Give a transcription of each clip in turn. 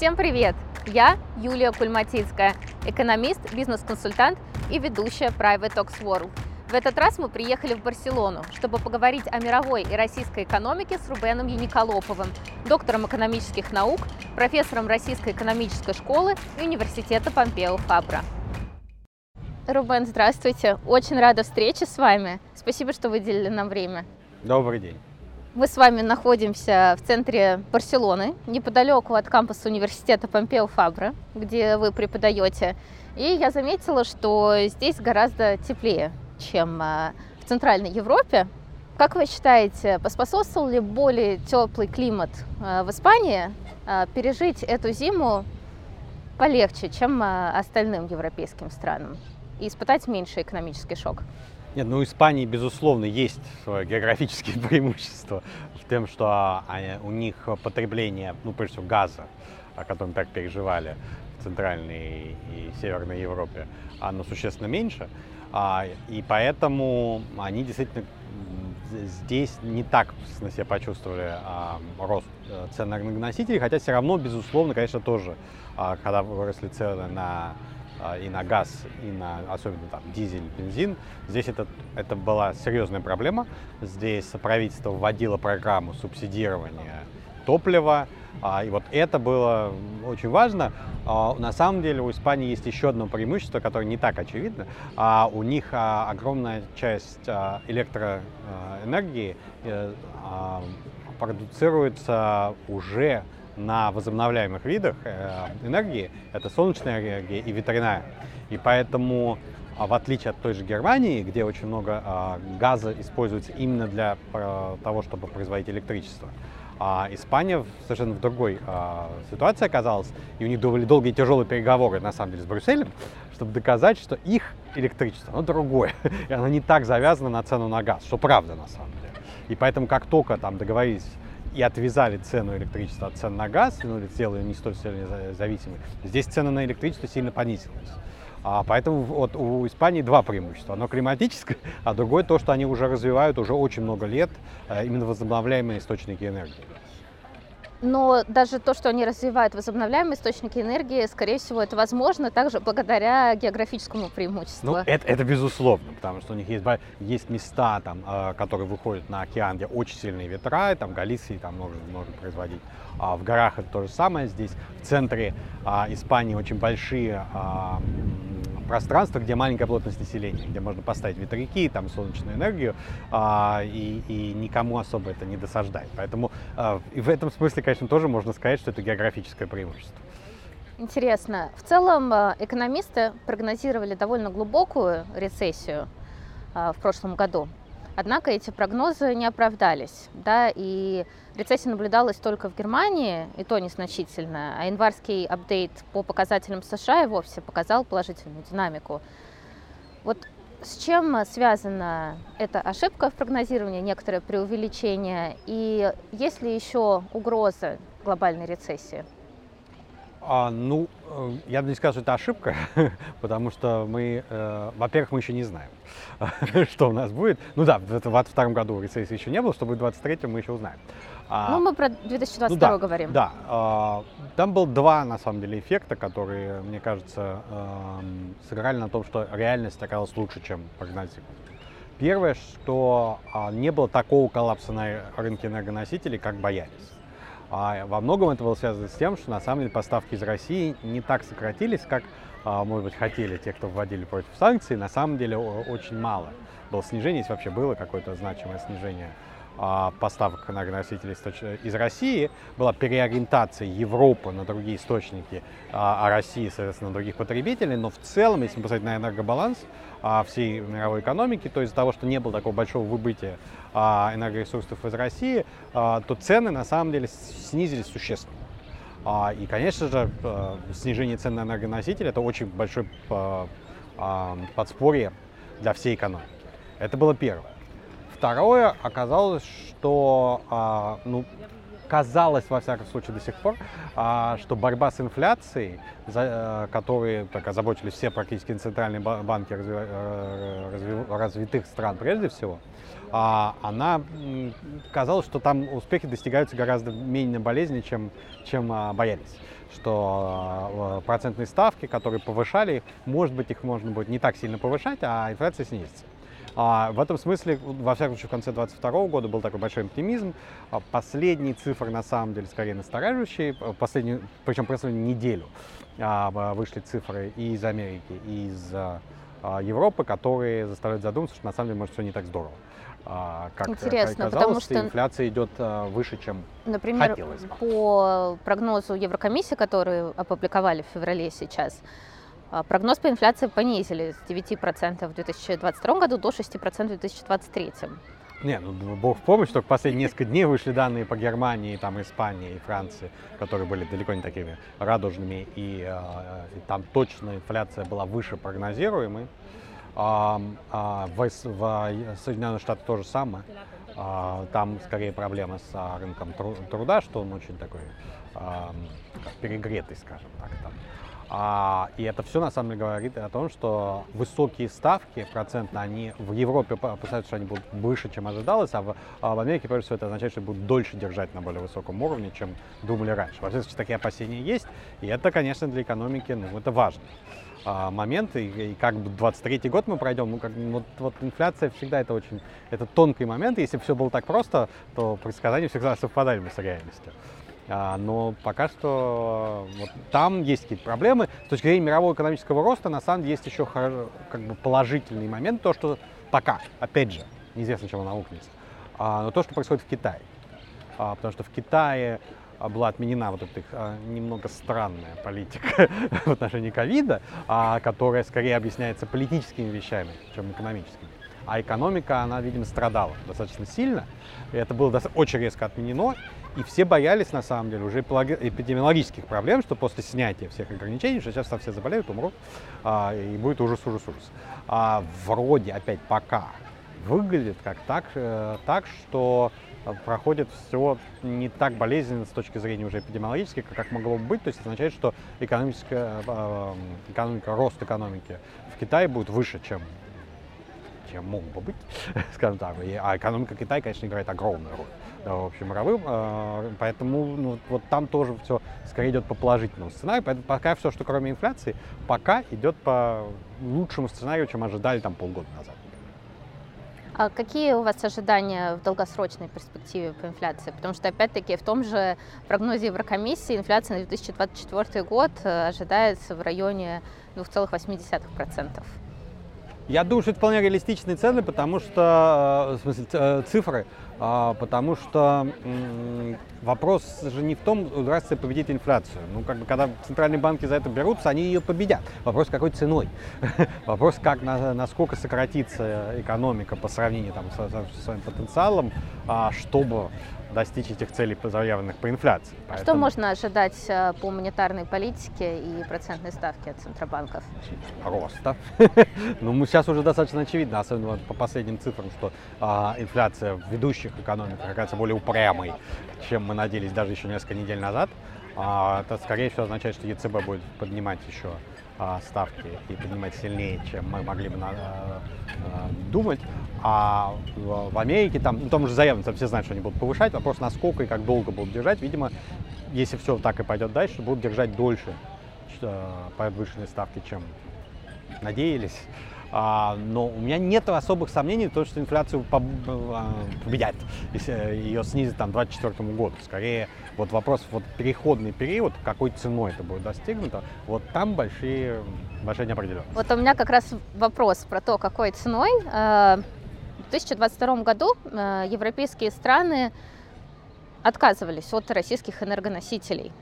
Всем привет! Я Юлия Кульматицкая, экономист, бизнес-консультант и ведущая Private Talks World. В этот раз мы приехали в Барселону, чтобы поговорить о мировой и российской экономике с Рубеном Яниколоповым, доктором экономических наук, профессором Российской экономической школы и университета Помпео Фабра. Рубен, здравствуйте. Очень рада встрече с вами. Спасибо, что выделили нам время. Добрый день. Мы с вами находимся в центре Барселоны, неподалеку от кампуса университета Помпео Фабра, где вы преподаете. И я заметила, что здесь гораздо теплее, чем а, в Центральной Европе. Как вы считаете, поспособствовал ли более теплый климат а, в Испании а, пережить эту зиму полегче, чем остальным европейским странам и испытать меньший экономический шок? Нет, ну у Испании, безусловно, есть свое географические преимущества в том, что они, у них потребление, ну, прежде всего, газа, о котором так переживали в Центральной и Северной Европе, оно существенно меньше. А, и поэтому они действительно здесь не так на себя почувствовали а, рост э, цен на энергоносители, хотя все равно, безусловно, конечно, тоже, а, когда выросли цены на а, и на газ, и на особенно там дизель, бензин. Здесь это, это была серьезная проблема. Здесь правительство вводило программу субсидирования топлива, а, и вот это было очень важно. А, на самом деле у Испании есть еще одно преимущество, которое не так очевидно. У них огромная часть электроэнергии э, продуцируется уже на возобновляемых видах э, энергии, это солнечная энергия и ветряная. И поэтому, а, в отличие от той же Германии, где очень много а, газа используется именно для э, того, чтобы производить электричество, а Испания совершенно в другой а, ситуации оказалась, и у них были долгие тяжелые переговоры, на самом деле, с Брюсселем, чтобы доказать, что их электричество, оно другое, и оно не так завязано на цену на газ, что правда на самом деле. И поэтому, как только там договорились и отвязали цену электричества от цен на газ, ну, сделали не столь сильно зависимой, здесь цена на электричество сильно понизилась. А поэтому вот у Испании два преимущества. Одно климатическое, а другое то, что они уже развивают уже очень много лет э, именно возобновляемые источники энергии. Но даже то, что они развивают возобновляемые источники энергии, скорее всего, это возможно также благодаря географическому преимуществу. Ну, это, это безусловно, потому что у них есть, есть места, там, э, которые выходят на океан, где очень сильные ветра, и там Галисии там можно, можно производить. А в горах это то же самое. Здесь в центре а, Испании очень большие а, пространство, где маленькая плотность населения, где можно поставить ветряки, там солнечную энергию, и, и никому особо это не досаждает. Поэтому и в этом смысле, конечно, тоже можно сказать, что это географическое преимущество. Интересно. В целом экономисты прогнозировали довольно глубокую рецессию в прошлом году. Однако эти прогнозы не оправдались, да, и рецессия наблюдалась только в Германии, и то незначительно, а январский апдейт по показателям США и вовсе показал положительную динамику. Вот с чем связана эта ошибка в прогнозировании, некоторое преувеличение, и есть ли еще угроза глобальной рецессии? А, ну, э, я бы не сказал, что это ошибка, потому что мы, э, во-первых, мы еще не знаем, что у нас будет. Ну да, в 2022 году рецессии еще не было, что будет в 2023 мы еще узнаем. А, ну, мы про 2022 ну, да, говорим. Да, а, там был два, на самом деле, эффекта, которые, мне кажется, э, сыграли на том, что реальность оказалась лучше, чем прогнозировали. Первое, что а, не было такого коллапса на рынке энергоносителей, как боялись. А во многом это было связано с тем, что на самом деле поставки из России не так сократились, как, а, может быть, хотели те, кто вводили против санкций. На самом деле очень мало было снижение, если вообще было какое-то значимое снижение а, поставок энергоносителей из России, была переориентация Европы на другие источники, а, а России, соответственно, на других потребителей. Но в целом, если посмотреть на энергобаланс всей мировой экономики, то из-за того, что не было такого большого выбытия энергоресурсов из России, то цены на самом деле снизились существенно. И, конечно же, снижение цен на энергоносители – это очень большое подспорье для всей экономики. Это было первое. Второе, оказалось, что а, ну, казалось, во всяком случае, до сих пор, а, что борьба с инфляцией, за, которые так озаботились все практически центральные банки разви, развитых стран прежде всего, а, она казалось, что там успехи достигаются гораздо менее болезненно, чем, чем а, боялись что процентные ставки, которые повышали, может быть, их можно будет не так сильно повышать, а инфляция снизится. А, в этом смысле, во всяком случае, в конце 2022 года был такой большой оптимизм. А, последние цифры, на самом деле, скорее настораживающие. Последнюю, причем последнюю неделю а, вышли цифры и из Америки, и из а, Европы, которые заставляют задуматься, что на самом деле, может, все не так здорово. А, как Интересно, казалось, потому что инфляция идет а, выше, чем Например, хотелось бы. по прогнозу Еврокомиссии, который опубликовали в феврале сейчас, а, прогноз по инфляции понизили с 9% в 2022 году до 6% в 2023. Не, ну бог в помощь, только последние несколько дней вышли данные по Германии, там, Испании и Франции, которые были далеко не такими радужными, и, э, и там точно инфляция была выше прогнозируемой. А, а, в, в Соединенных Штатах то же самое. А, там скорее проблема с а, рынком труда, что он очень такой а, перегретый, скажем так. Там. А, и это все на самом деле говорит о том, что высокие ставки процентно, они в Европе опасаются, что они будут выше, чем ожидалось, а в, а в Америке, прежде всего, это означает, что будут дольше держать на более высоком уровне, чем думали раньше. Во всяком случае, такие опасения есть, и это, конечно, для экономики, ну, это важно а, момент, и, и как бы 23 год мы пройдем, ну, как, вот, вот инфляция всегда это очень, это тонкий момент, если все было так просто, то предсказания всегда совпадали бы с реальностью. А, но пока что вот там есть какие-то проблемы. С точки зрения мирового экономического роста, на самом деле, есть еще как бы положительный момент, то, что пока, опять же, неизвестно, чем он аукнется, а, но то, что происходит в Китае. А, потому что в Китае была отменена вот эта а, немного странная политика в отношении ковида, которая скорее объясняется политическими вещами, чем экономическими. А экономика, она, видимо, страдала достаточно сильно. И это было очень резко отменено. И все боялись, на самом деле, уже эпидемиологических проблем, что после снятия всех ограничений, что сейчас там все заболеют, умрут, а, и будет ужас, ужас, ужас. А вроде опять пока выглядит как так, э, так, что проходит все не так болезненно с точки зрения уже эпидемиологической, как могло бы быть. То есть означает, что экономическая, э, экономика, рост экономики в Китае будет выше, чем чем мог бы быть, скажем так. И, а экономика Китая, конечно, играет огромную роль в общем мировым, а, поэтому ну, вот там тоже все скорее идет по положительному сценарию, поэтому пока все, что кроме инфляции, пока идет по лучшему сценарию, чем ожидали там полгода назад. А какие у вас ожидания в долгосрочной перспективе по инфляции? Потому что, опять-таки, в том же прогнозе Еврокомиссии инфляция на 2024 год э, ожидается в районе 2,8%. Я думаю, что это вполне реалистичные цены, потому что, э, в смысле, э, цифры, а, потому что вопрос же не в том, удастся победить инфляцию. Ну, как бы, когда центральные банки за это берутся, они ее победят. Вопрос, какой ценой. Вопрос, как, насколько сократится экономика по сравнению там, со, своим потенциалом, а, чтобы достичь этих целей, заявленных по инфляции. Поэтому... Что можно ожидать э, по монетарной политике и процентной ставке от центробанков? Роста. ну, мы сейчас уже достаточно очевидно, особенно по последним цифрам, что а, инфляция в ведущих экономиках оказывается более упрямой, чем мы надеялись даже еще несколько недель назад. А, это, скорее всего, означает, что ЕЦБ будет поднимать еще а, ставки и поднимать сильнее, чем мы могли бы а, а, думать. А в Америке, там, ну, там уже заявлено, там все знают, что они будут повышать. Вопрос, насколько и как долго будут держать. Видимо, если все так и пойдет дальше, будут держать дольше повышенные ставки, чем надеялись. А, но у меня нет особых сомнений в том, что инфляцию победят, если ее снизит там, к 2024 году. Скорее, вот вопрос, вот переходный период, какой ценой это будет достигнуто, вот там большие, большая неопределенность. Вот у меня как раз вопрос про то, какой ценой. Э, в 2022 году э, европейские страны отказывались от российских энергоносителей,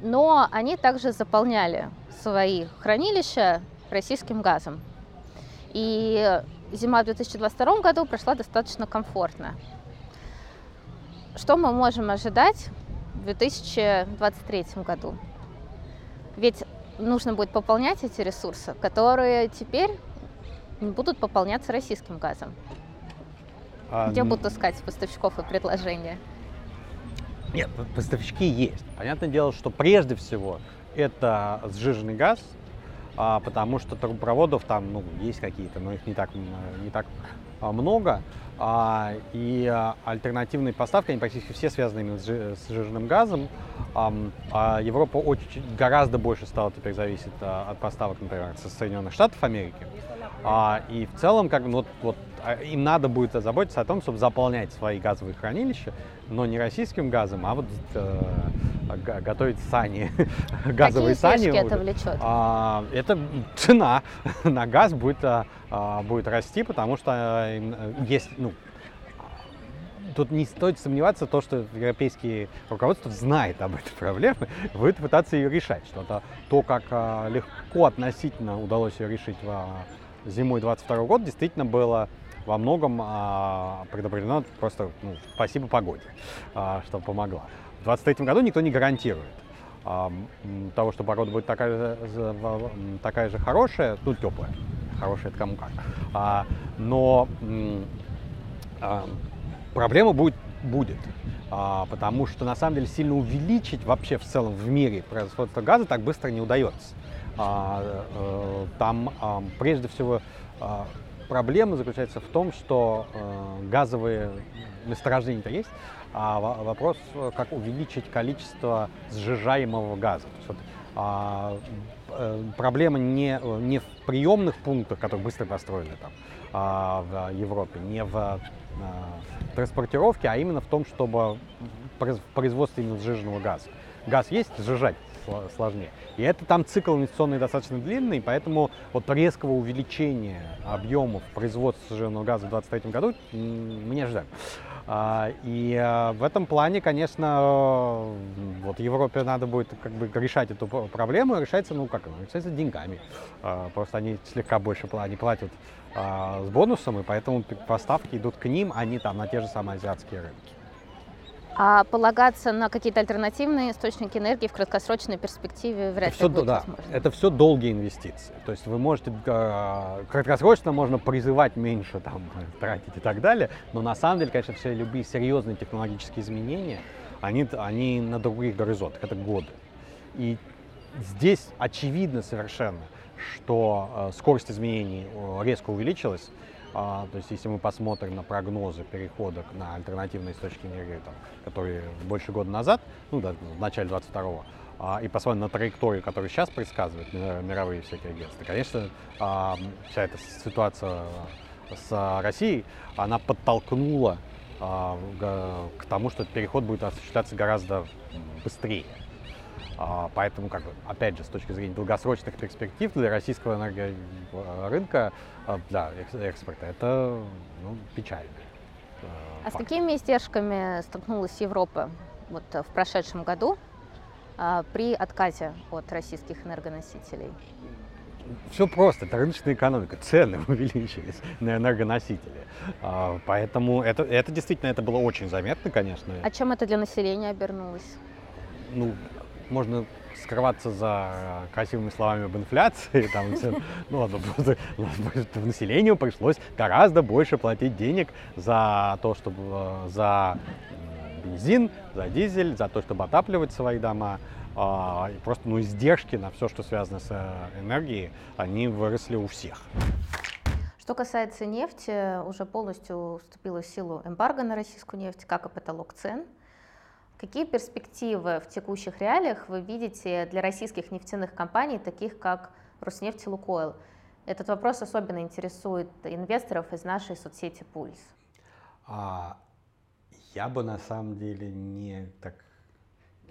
но они также заполняли свои хранилища российским газом. И зима в 2022 году прошла достаточно комфортно. Что мы можем ожидать в 2023 году. Ведь нужно будет пополнять эти ресурсы, которые теперь будут пополняться российским газом. А, Где будут искать поставщиков и предложения? Нет, поставщики есть. Понятное дело, что прежде всего это сжиженный газ, а, потому что трубопроводов там ну, есть какие-то, но их не так, не так много. А, и а, альтернативные поставки, они практически все связаны именно с сжиженным газом. А Европа очень, гораздо больше стала теперь зависеть от поставок, например, со Соединенных Штатов Америки. И в целом, как бы, вот, вот, им надо будет заботиться о том, чтобы заполнять свои газовые хранилища, но не российским газом, а вот э, готовить сани, газовые Какие сани. это влечет? А, это цена на газ будет, а, а будет расти, потому что э, есть, ну, тут не стоит сомневаться в том, что европейские руководство знает об этой проблеме, будет пытаться ее решать. Что-то то, как а, легко относительно удалось ее решить в, зимой 22 года, действительно было во многом а, предопределено просто ну, спасибо погоде, а, что помогла. В 2023 году никто не гарантирует а, того, что погода будет такая же, такая же хорошая, ну, теплая. Хорошая, это кому как. А, но а, проблема будет, будет а, потому что на самом деле сильно увеличить вообще в целом в мире производство газа так быстро не удается. А, а, там а, прежде всего а, проблема заключается в том, что э, газовые месторождения-то есть, а вопрос, как увеличить количество сжижаемого газа. Э, проблема не, не в приемных пунктах, которые быстро построили там, в Европе, не в транспортировке, а именно в том, чтобы в производстве именно сжиженного газа. Газ есть, сжижать сложнее. И это там цикл инвестиционный достаточно длинный, поэтому вот резкого увеличения объемов производства сжиженного газа в 2023 году мы не ожидаем. А, и а, в этом плане, конечно, вот Европе надо будет как бы решать эту проблему, решается, ну как, решается деньгами. А, просто они слегка больше они платят с бонусом, и поэтому поставки идут к ним, а не там на те же самые азиатские рынки. А полагаться на какие-то альтернативные источники энергии в краткосрочной перспективе вряд это ли все, будет да, возможно. Это все долгие инвестиции. То есть вы можете э, краткосрочно можно призывать меньше там, тратить и так далее, но на самом деле, конечно, все любые серьезные технологические изменения, они, они на других горизонтах, это годы. И здесь очевидно совершенно, что э, скорость изменений резко увеличилась, а, то есть, если мы посмотрим на прогнозы перехода на альтернативные источники энергии, там, которые больше года назад, ну, да, в начале 22-го, а, и посмотрим на траекторию, которую сейчас предсказывают мировые всякие агентства, конечно, а, вся эта ситуация с Россией, она подтолкнула а, к тому, что переход будет осуществляться гораздо быстрее. А, поэтому, как бы, опять же, с точки зрения долгосрочных перспектив для российского энергорынка, а, да, экспорта, это ну, печально. А, а с какими издержками столкнулась Европа вот, в прошедшем году при отказе от российских энергоносителей? Все просто, это рыночная экономика, цены увеличились на энергоносители. Поэтому это, это действительно это было очень заметно, конечно. А чем это для населения обернулось? Ну, можно скрываться за красивыми словами об инфляции, там, ну просто населению пришлось гораздо больше платить денег за то, чтобы э, за бензин, за дизель, за то, чтобы отапливать свои дома. А, и просто ну, издержки на все, что связано с э, энергией, они выросли у всех. Что касается нефти, уже полностью вступила в силу эмбарго на российскую нефть, как и потолок цен – Какие перспективы в текущих реалиях вы видите для российских нефтяных компаний, таких как Роснефть и Лукойл? Этот вопрос особенно интересует инвесторов из нашей соцсети Пульс. А, я бы на самом деле не так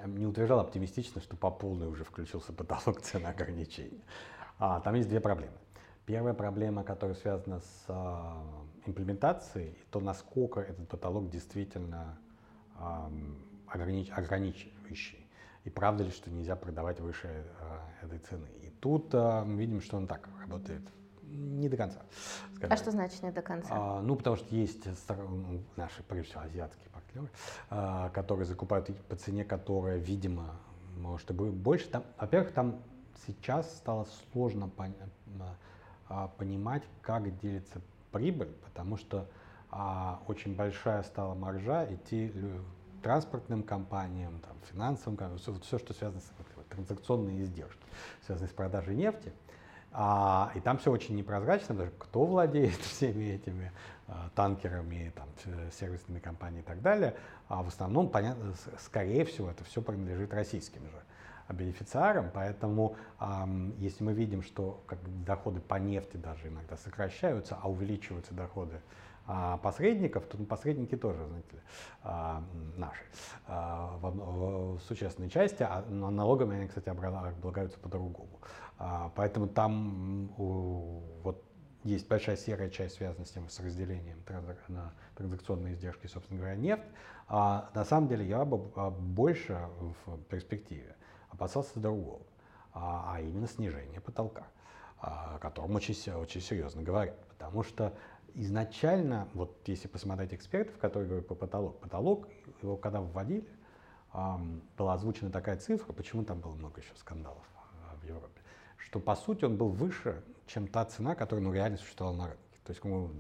не утверждал оптимистично, что по полной уже включился потолок цен ограничений. А, там есть две проблемы. Первая проблема, которая связана с а, имплементацией, то насколько этот потолок действительно а, ограничивающий. И правда ли, что нельзя продавать выше э, этой цены? И тут э, мы видим, что он так работает не до конца. Скажем. А что значит не до конца? А, ну, потому что есть наши, прежде всего, азиатские партнеры, а, которые закупают по цене, которая, видимо, может и будет больше. Там, во-первых, там сейчас стало сложно пон- а, понимать, как делится прибыль, потому что а, очень большая стала маржа, и те транспортным компаниям, там, финансовым компаниям, все, все, что связано с транзакционные издержки, связанные с продажей нефти. А, и там все очень непрозрачно, даже кто владеет всеми этими а, танкерами, там, сервисными компаниями и так далее. А в основном, понятно, скорее всего, это все принадлежит российским же бенефициарам, поэтому эм, если мы видим, что как бы, доходы по нефти даже иногда сокращаются, а увеличиваются доходы а посредников, то посредники тоже, знаете а, наши а, в, в существенной части, а налогами они, кстати, облагаются по-другому. Поэтому там вот есть большая серая часть, связанная с тем, с разделением на транзакционные издержки, собственно говоря, нефть. А на самом деле я бы больше в перспективе опасался другого, а именно снижения потолка, о котором очень, очень серьезно говорят. Потому что изначально, вот если посмотреть экспертов, которые говорят по потолок, потолок, его когда вводили, была озвучена такая цифра, почему там было много еще скандалов а, в Европе, что по сути он был выше, чем та цена, которая ну, реально существовала на рынке. То есть ну,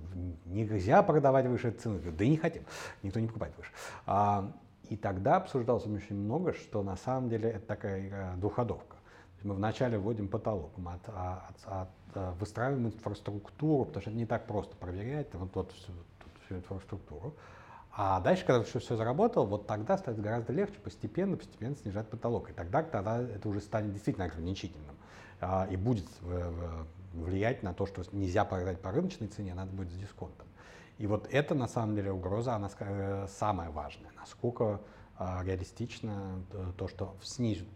нельзя продавать выше цены, да и не хотим, никто не покупает выше. А, и тогда обсуждалось очень много, что на самом деле это такая э, двуходовка. Мы вначале вводим потолок, мы от, от, от, от, выстраиваем инфраструктуру, потому что это не так просто проверять вот, вот всю, всю инфраструктуру. А дальше, когда все, все заработало, вот тогда станет гораздо легче постепенно, постепенно снижать потолок. И тогда, тогда это уже станет действительно ограничительным. А, и будет влиять на то, что нельзя продать по рыночной цене, надо будет с дисконтом. И вот это на самом деле угроза, она э, самая важная. Насколько а, реалистично то, что снизит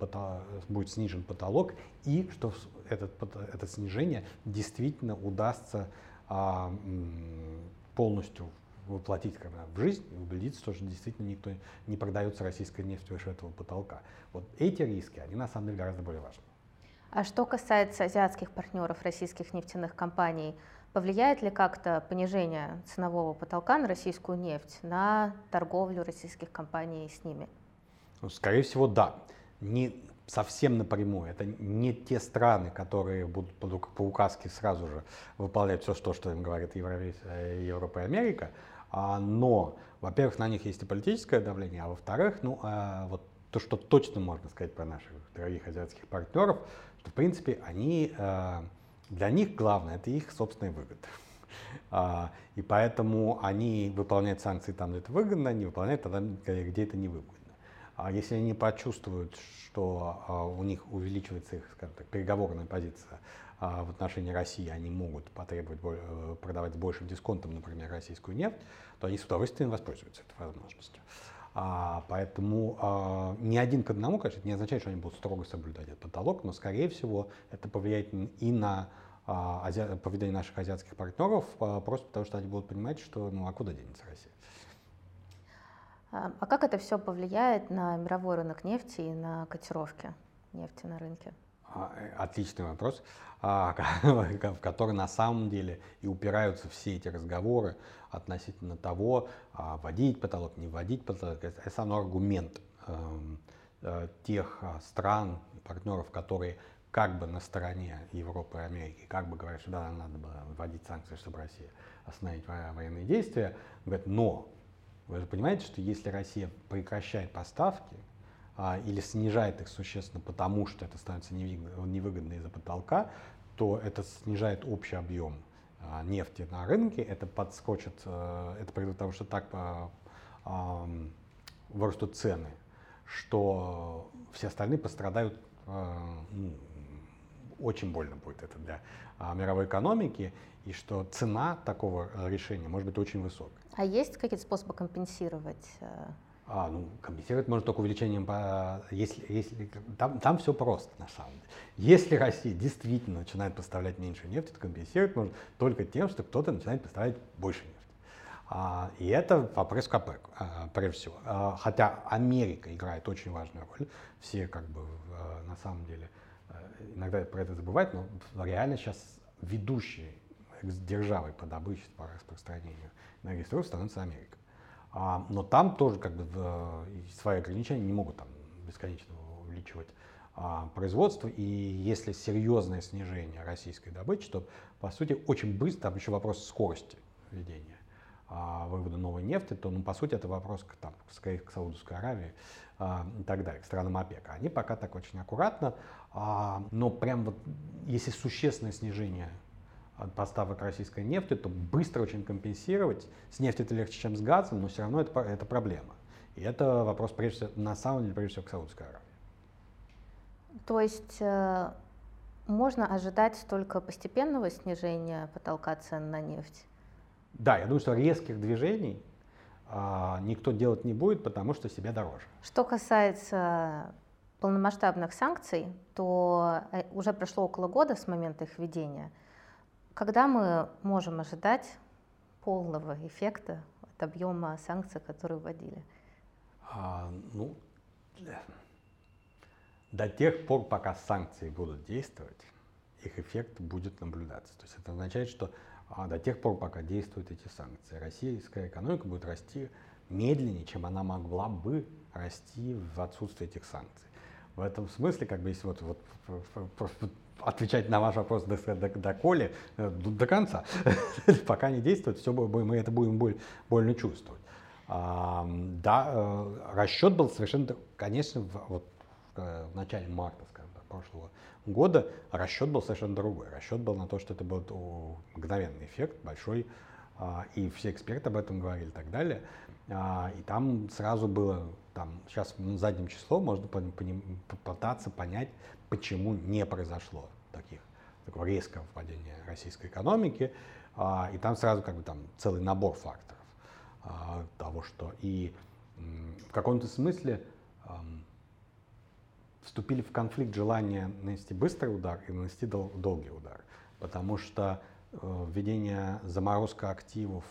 будет снижен потолок и что этот, это снижение действительно удастся а, полностью воплотить когда, в жизнь и убедиться, что действительно никто не продается российская нефть выше этого потолка. Вот эти риски, они на самом деле гораздо более важны. А что касается азиатских партнеров российских нефтяных компаний, Повлияет ли как-то понижение ценового потолка на российскую нефть на торговлю российских компаний с ними? Ну, скорее всего, да. Не совсем напрямую. Это не те страны, которые будут по указке сразу же выполнять все, что, что им говорит э, Европа и Америка. А, но, во-первых, на них есть и политическое давление, а во-вторых, ну, а, вот то, что точно можно сказать про наших дорогих азиатских партнеров, что, в принципе, они э, для них главное это их собственные выгоды. А, и поэтому они выполняют санкции там, где это выгодно, не выполняют тогда, где это невыгодно. А если они почувствуют, что а, у них увеличивается их, скажем так, переговорная позиция а, в отношении России, они могут потребовать э, продавать с большим дисконтом, например, российскую нефть, то они с удовольствием воспользуются этой возможностью. А, поэтому а, не один к одному, конечно, это не означает, что они будут строго соблюдать этот потолок, но, скорее всего, это повлияет и на а, ази... поведение наших азиатских партнеров, а, просто потому что они будут понимать, что ну а куда денется Россия. А, а как это все повлияет на мировой рынок нефти и на котировки нефти на рынке? А, э, отличный вопрос, а, в который на самом деле и упираются все эти разговоры относительно того, а, вводить потолок, не вводить потолок. Это основной аргумент эм, э, тех стран, партнеров, которые как бы на стороне Европы и Америки, как бы говорят, что да, надо было вводить санкции, чтобы Россия остановить военные действия, говорят, но вы же понимаете, что если Россия прекращает поставки, а, или снижает их существенно, потому что это становится невыгодно из-за потолка, то это снижает общий объем а, нефти на рынке, это подскочит, а, это приведет к тому, что так а, вырастут цены, что все остальные пострадают ну, очень больно будет это для а, мировой экономики, и что цена такого решения может быть очень высокой. А есть какие-то способы компенсировать э, а, ну, компенсировать можно только увеличением, если, если там, там все просто на самом деле. Если Россия действительно начинает поставлять меньше нефти, то компенсировать можно только тем, что кто-то начинает поставлять больше нефти. А, и это вопрос к ОПЕК, а, прежде всего. А, хотя Америка играет очень важную роль, все как бы а, на самом деле а, иногда про это забывают, но реально сейчас ведущей державой по добыче, по распространению энергии становится Америка. А, но там тоже как бы в, свои ограничения не могут там бесконечно увеличивать а, производство. И если серьезное снижение российской добычи, то по сути очень быстро, там еще вопрос скорости ведения, а, вывода новой нефти, то, ну, по сути, это вопрос к, там, скорее к Саудовской Аравии а, и так далее, к странам ОПЕК. Они пока так очень аккуратно, а, но прям вот если существенное снижение поставок российской нефти, то быстро очень компенсировать. С нефтью это легче, чем с газом, но все равно это, это проблема. И это вопрос, прежде всего, на самом деле, прежде всего, к Саудовской Аравии. То есть э, можно ожидать только постепенного снижения потолка цен на нефть? Да, я думаю, что резких движений а, никто делать не будет, потому что себе дороже. Что касается полномасштабных санкций, то э, уже прошло около года с момента их введения. Когда мы можем ожидать полного эффекта от объема санкций, которые вводили? А, ну, до тех пор, пока санкции будут действовать, их эффект будет наблюдаться. То есть это означает, что а, до тех пор, пока действуют эти санкции, российская экономика будет расти медленнее, чем она могла бы расти в отсутствии этих санкций. В этом смысле, как бы, если вот, вот, отвечать на ваш вопрос до, до, до коли, э, до, до конца, пока не действует, все, мы это будем больно чувствовать. А, да, э, расчет был совершенно, конечно, в, вот Э, в начале марта, скажем так, прошлого года, расчет был совершенно другой. Расчет был на то, что это будет мгновенный эффект, большой, а, и все эксперты об этом говорили и так далее. А, и там сразу было, там, сейчас задним числом можно попытаться понять, почему не произошло таких, такого резкого падения российской экономики. А, и там сразу как бы там целый набор факторов того, что и в каком-то смысле вступили в конфликт желания нанести быстрый удар и нанести дол- долгий удар. Потому что э, введение заморозка активов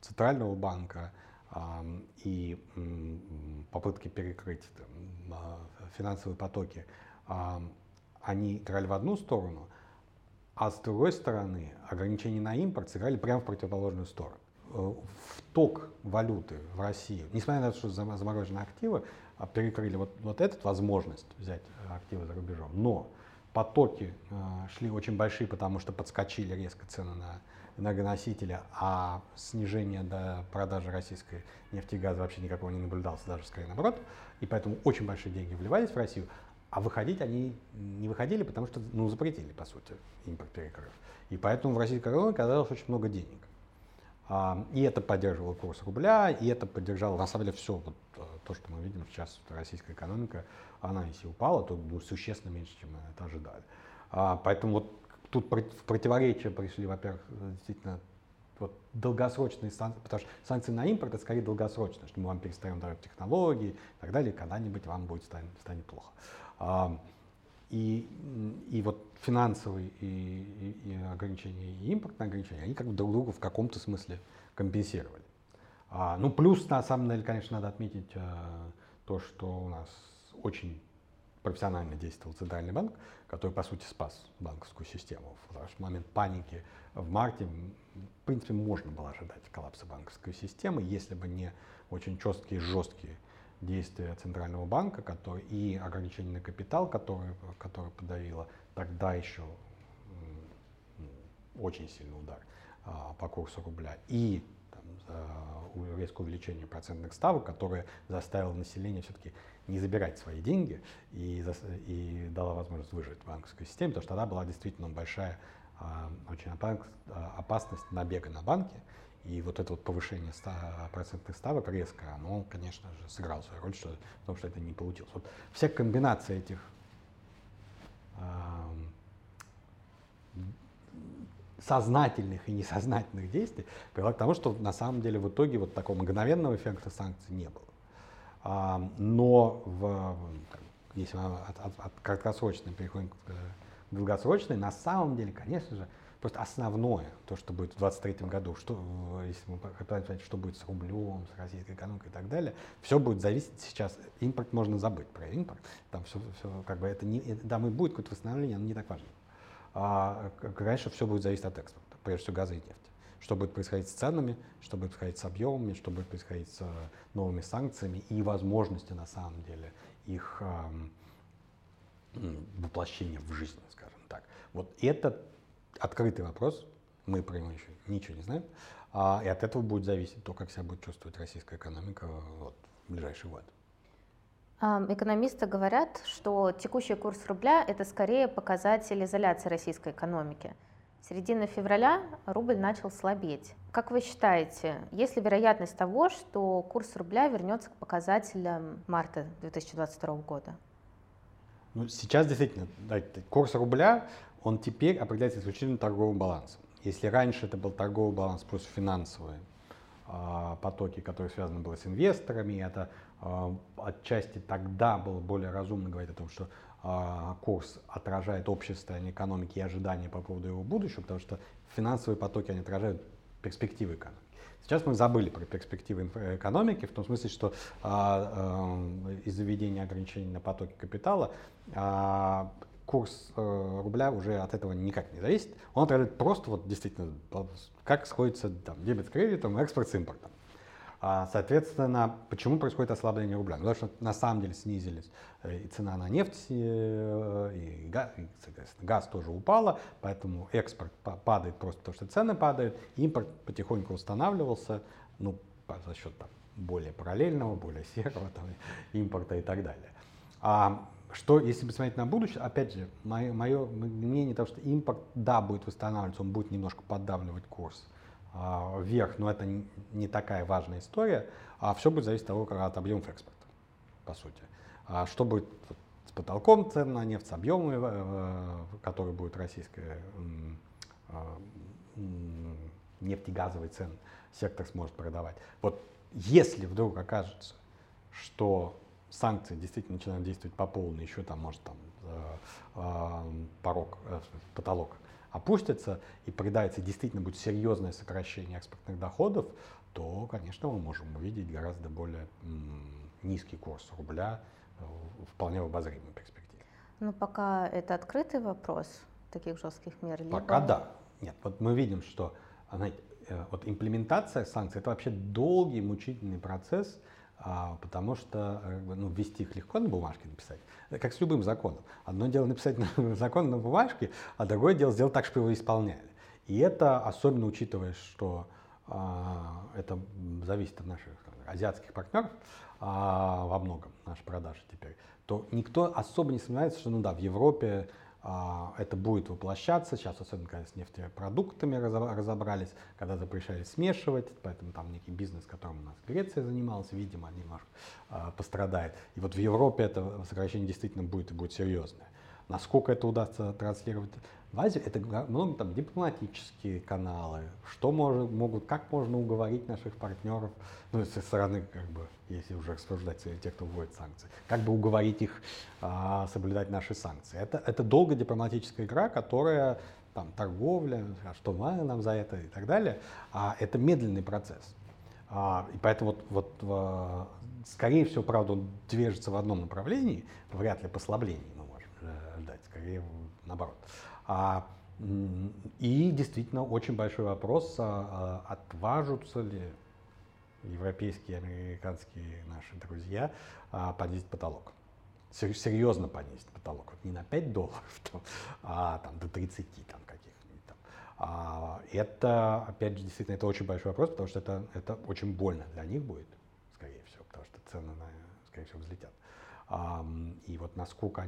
Центрального банка и э, попытки перекрыть э, финансовые потоки, э, они играли в одну сторону, а с другой стороны ограничения на импорт сыграли прямо в противоположную сторону. Э, вток валюты в Россию, несмотря на то, что заморожены активы, а перекрыли вот, вот эту возможность взять активы за рубежом. Но потоки э, шли очень большие, потому что подскочили резко цены на энергоносители, а снижение до продажи российской нефти и газа вообще никакого не наблюдалось, даже скорее наоборот. И поэтому очень большие деньги вливались в Россию, а выходить они не выходили, потому что ну, запретили, по сути, импорт перекрыв. И поэтому в российской экономике оказалось очень много денег. А, и это поддерживало курс рубля, и это поддержало, на самом деле, все вот, э, то, что мы видим сейчас, российская экономика, она если упала, то ну, существенно меньше, чем мы это ожидали. А, поэтому вот тут в противоречие пришли, во-первых, действительно вот долгосрочные санкции, потому что санкции на импорт это скорее долгосрочно, что мы вам перестаем давать технологии и так далее, когда-нибудь вам будет станет, станет плохо. И, и вот финансовые и, и, и ограничения, и импортные ограничения, они как бы друг друга в каком-то смысле компенсировали. А, ну, плюс, на самом деле, конечно, надо отметить а, то, что у нас очень профессионально действовал Центральный банк, который, по сути, спас банковскую систему. В момент паники в марте, в принципе, можно было ожидать коллапса банковской системы, если бы не очень четкие, жесткие действия Центрального банка который, и ограничение на капитал, которое подавило тогда еще очень сильный удар а, по курсу рубля, и резкое увеличение процентных ставок, которое заставило население все-таки не забирать свои деньги и, и дала возможность выжить в банковской системе, потому что тогда была действительно большая а, очень опасность набега на банки, и вот это вот повышение 100 процентных ставок резко, оно, конечно же, сыграло свою роль, что, в том, что это не получилось. Вот вся комбинация этих э, сознательных и несознательных действий привела к тому, что на самом деле в итоге вот такого мгновенного эффекта санкций не было. А, но в, если мы от, от, от краткосрочной переходим к долгосрочной, на самом деле, конечно же, Просто основное, то, что будет в 2023 году, что, если мы пытаемся что будет с рублем, с российской экономикой и так далее, все будет зависеть сейчас. Импорт можно забыть про импорт. Там все, все как бы это не, там и будет какое-то восстановление, оно не так важно. А, конечно, все будет зависеть от экспорта, прежде всего газа и нефти. Что будет происходить с ценами, что будет происходить с объемами, что будет происходить с новыми санкциями и возможностью на самом деле их воплощения в жизнь, скажем так. Вот это открытый вопрос, мы про него еще ничего не знаем, А, и от этого будет зависеть то, как себя будет чувствовать российская экономика вот, в ближайший год. Экономисты говорят, что текущий курс рубля – это скорее показатель изоляции российской экономики. С середины февраля рубль начал слабеть. Как вы считаете, есть ли вероятность того, что курс рубля вернется к показателям марта 2022 года? Ну, сейчас действительно да, курс рубля, он теперь определяется исключительно торговым балансом. Если раньше это был торговый баланс плюс финансовые э, потоки, которые связаны были с инвесторами, это отчасти тогда было более разумно говорить о том, что э, курс отражает общее состояние экономики и ожидания по поводу его будущего, потому что финансовые потоки они отражают перспективы экономики. Сейчас мы забыли про перспективы экономики, в том смысле, что а, э, из-за введения ограничений на потоки капитала а, курс э, рубля уже от этого никак не зависит. Он отражает просто вот действительно, как сходится там, дебет с кредитом, экспорт с импортом. А, соответственно, почему происходит ослабление рубля? Ну, потому что на самом деле снизились э, и цена на нефть, э, и газ, и, соответственно, газ тоже упала, поэтому экспорт падает просто потому, что цены падают, импорт потихоньку устанавливался, ну, за счет там, более параллельного, более серого там, импорта и так далее. А что, если посмотреть на будущее, опять же, мое, мое мнение того, что импорт, да, будет восстанавливаться, он будет немножко поддавливать курс вверх, но это не, такая важная история, а все будет зависеть от того, от объемов экспорта, по сути. А что будет с потолком цен на нефть, с объемами, э, которые будет российская а, нефтегазовый цен сектор сможет продавать. Вот если вдруг окажется, что санкции действительно начинают действовать по полной, еще там может там э, э, порог, э, потолок опустится и придается действительно будет серьезное сокращение экспортных доходов, то, конечно, мы можем увидеть гораздо более низкий курс рубля вполне в обозримой перспективе. Но пока это открытый вопрос таких жестких мер? Либо... Пока да. Нет, вот мы видим, что знаете, вот имплементация санкций это вообще долгий, мучительный процесс, а, потому что ну, ввести их легко на бумажке написать, как с любым законом. Одно дело написать на, закон на бумажке, а другое дело сделать так, чтобы его исполняли. И это особенно учитывая, что а, это зависит от наших азиатских партнеров а, во многом, наши продажи теперь, то никто особо не сомневается, что ну да, в Европе а, это будет воплощаться. Сейчас, особенно когда с нефтепродуктами разобрались, когда запрещали смешивать, поэтому там некий бизнес, которым у нас Греция занималась, видимо, немножко а, пострадает. И вот в Европе это сокращение действительно будет и будет серьезное. Насколько это удастся транслировать в Азию, это много там дипломатические каналы, что может, могут, как можно уговорить наших партнеров, ну, со стороны, как бы, если уже обсуждать тех, кто вводит санкции, как бы уговорить их а, соблюдать наши санкции. Это, это долго дипломатическая игра, которая там торговля, а что надо нам за это и так далее, а это медленный процесс. А, и поэтому вот, вот скорее всего, правда, он движется в одном направлении, вряд ли послабление мы можем э, ждать, скорее наоборот. А, и действительно очень большой вопрос, а, а, отважутся ли европейские, американские наши друзья а, понизить потолок. Серьезно понизить потолок. Вот не на 5 долларов, а там, до 30 там, каких-нибудь. Там. А, это, опять же, действительно, это очень большой вопрос, потому что это, это очень больно для них будет, скорее всего, потому что цены, на, скорее всего, взлетят. И вот насколько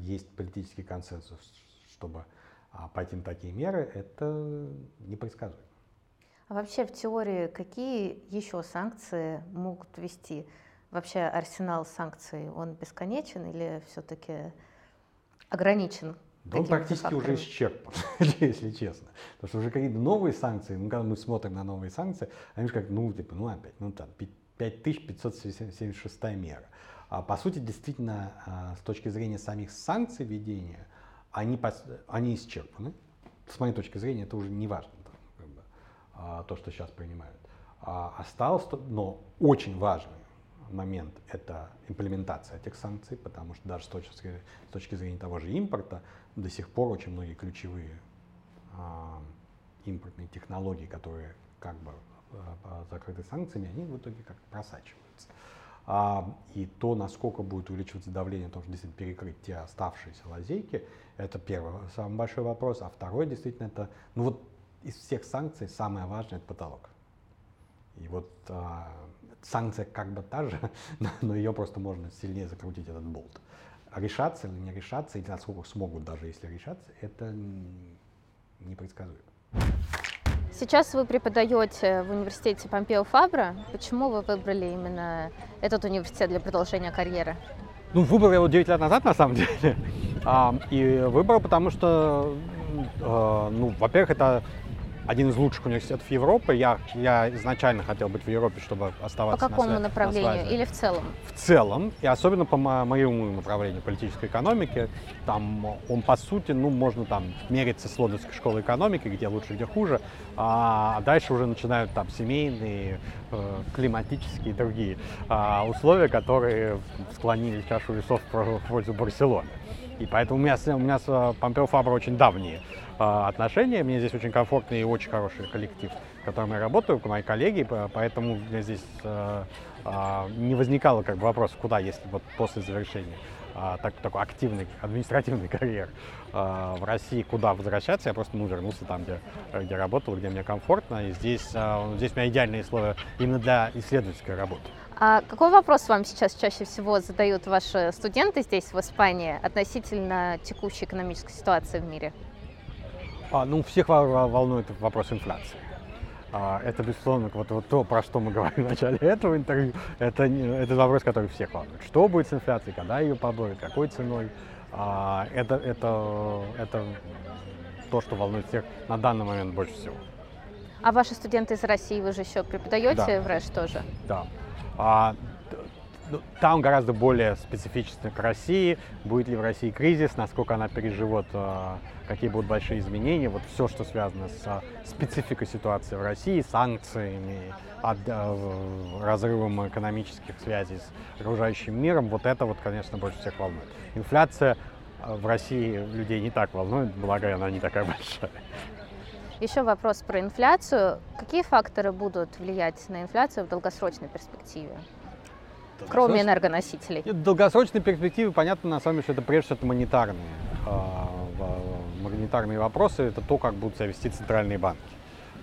есть политический консенсус, чтобы а, пойти на такие меры, это непредсказуемо. А вообще в теории какие еще санкции могут ввести? Вообще арсенал санкций, он бесконечен или все-таки ограничен? Да он практически факторами? уже исчерпан, если честно. Потому что уже какие-то новые санкции, ну, когда мы смотрим на новые санкции, они же как, ну, типа, ну, опять, ну, там, 5576 мера. А по сути, действительно, а, с точки зрения самих санкций введения, они, они исчерпаны. С моей точки зрения, это уже не важно, там, как бы, а, то, что сейчас принимают. А, осталось, но очень важный момент – это имплементация этих санкций, потому что даже с точки, с точки зрения того же импорта до сих пор очень многие ключевые а, импортные технологии, которые как бы а, закрыты санкциями, они в итоге как просачиваются. А, и то, насколько будет увеличиваться давление, то, что действительно перекрыть те оставшиеся лазейки, это первый самый большой вопрос. А второй, действительно, это, ну вот из всех санкций самое важное – это потолок. И вот а, санкция как бы та же, но ее просто можно сильнее закрутить, этот болт. Решаться или не решаться, или насколько смогут даже если решаться, это непредсказуемо. Сейчас вы преподаете в университете Помпео Фабра. Почему вы выбрали именно этот университет для продолжения карьеры? Ну, выбрал я его 9 лет назад, на самом деле. А, и выбрал, потому что, э, ну, во-первых, это один из лучших университетов Европы. Я, я изначально хотел быть в Европе, чтобы оставаться По какому на, направлению на или в целом? В целом, и особенно по моему направлению политической экономики. Там он, по сути, ну, можно там мериться с Лондонской школой экономики, где лучше, где хуже. А дальше уже начинают там семейные, э, климатические и другие э, условия, которые склонили чашу весов в пользу Барселоны. И поэтому у меня, у меня с Помпео Фабро очень давние а, отношения. Мне здесь очень комфортный и очень хороший коллектив, в котором я работаю, мои коллеги, поэтому здесь а, а, не возникало как бы вопроса, куда, если вот после завершения так, такой активной административной карьеры в России, куда возвращаться. Я просто ну, вернулся там, где, где работал, где мне комфортно. И здесь, здесь у меня идеальные условия именно для исследовательской работы. А какой вопрос вам сейчас чаще всего задают ваши студенты здесь, в Испании, относительно текущей экономической ситуации в мире? А, ну, всех волнует вопрос инфляции. А, это, безусловно, вот, вот то, про что мы говорим в начале этого интервью, это, это вопрос, который всех волнует. Что будет с инфляцией, когда ее поборют, какой ценой. А, это, это, это то, что волнует всех на данный момент больше всего. А ваши студенты из России, вы же еще преподаете да. в РЭШ тоже? Да. А, ну, там гораздо более специфично к России. Будет ли в России кризис, насколько она переживет, а, какие будут большие изменения. Вот все, что связано с спецификой ситуации в России, санкциями, разрывом экономических связей с окружающим миром, вот это вот, конечно, больше всех волнует. Инфляция а, в России людей не так волнует, благо она не такая большая. Еще вопрос про инфляцию. Какие факторы будут влиять на инфляцию в долгосрочной перспективе? Кроме энергоносителей. В долгосрочной перспективе понятно, на самом деле, что это прежде всего монетарные, э, монетарные вопросы, это то, как будут себя вести центральные банки.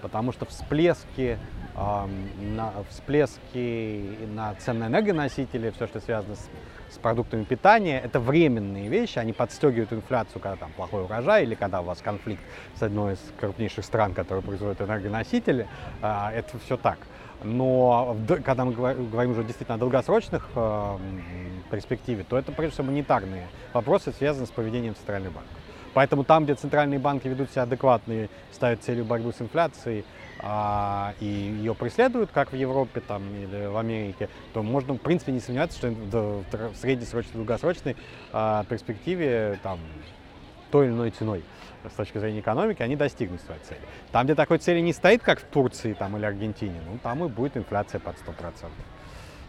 Потому что всплески, э, на, всплески на цены на энергоносители, все, что связано с, с продуктами питания, это временные вещи, они подстегивают инфляцию, когда там плохой урожай или когда у вас конфликт с одной из крупнейших стран, которая производит энергоносители, э, это все так. Но когда мы говорим уже действительно о долгосрочных э, перспективе, то это прежде всего монетарные вопросы, связанные с поведением центральных банков. Поэтому там, где центральные банки ведут себя адекватно и ставят целью борьбы с инфляцией, а, и ее преследуют, как в Европе там, или в Америке, то можно, в принципе, не сомневаться, что в среднесрочной, долгосрочной а, перспективе там, той или иной ценой с точки зрения экономики, они достигнут своей цели. Там, где такой цели не стоит, как в Турции там, или Аргентине, ну, там и будет инфляция под 100%.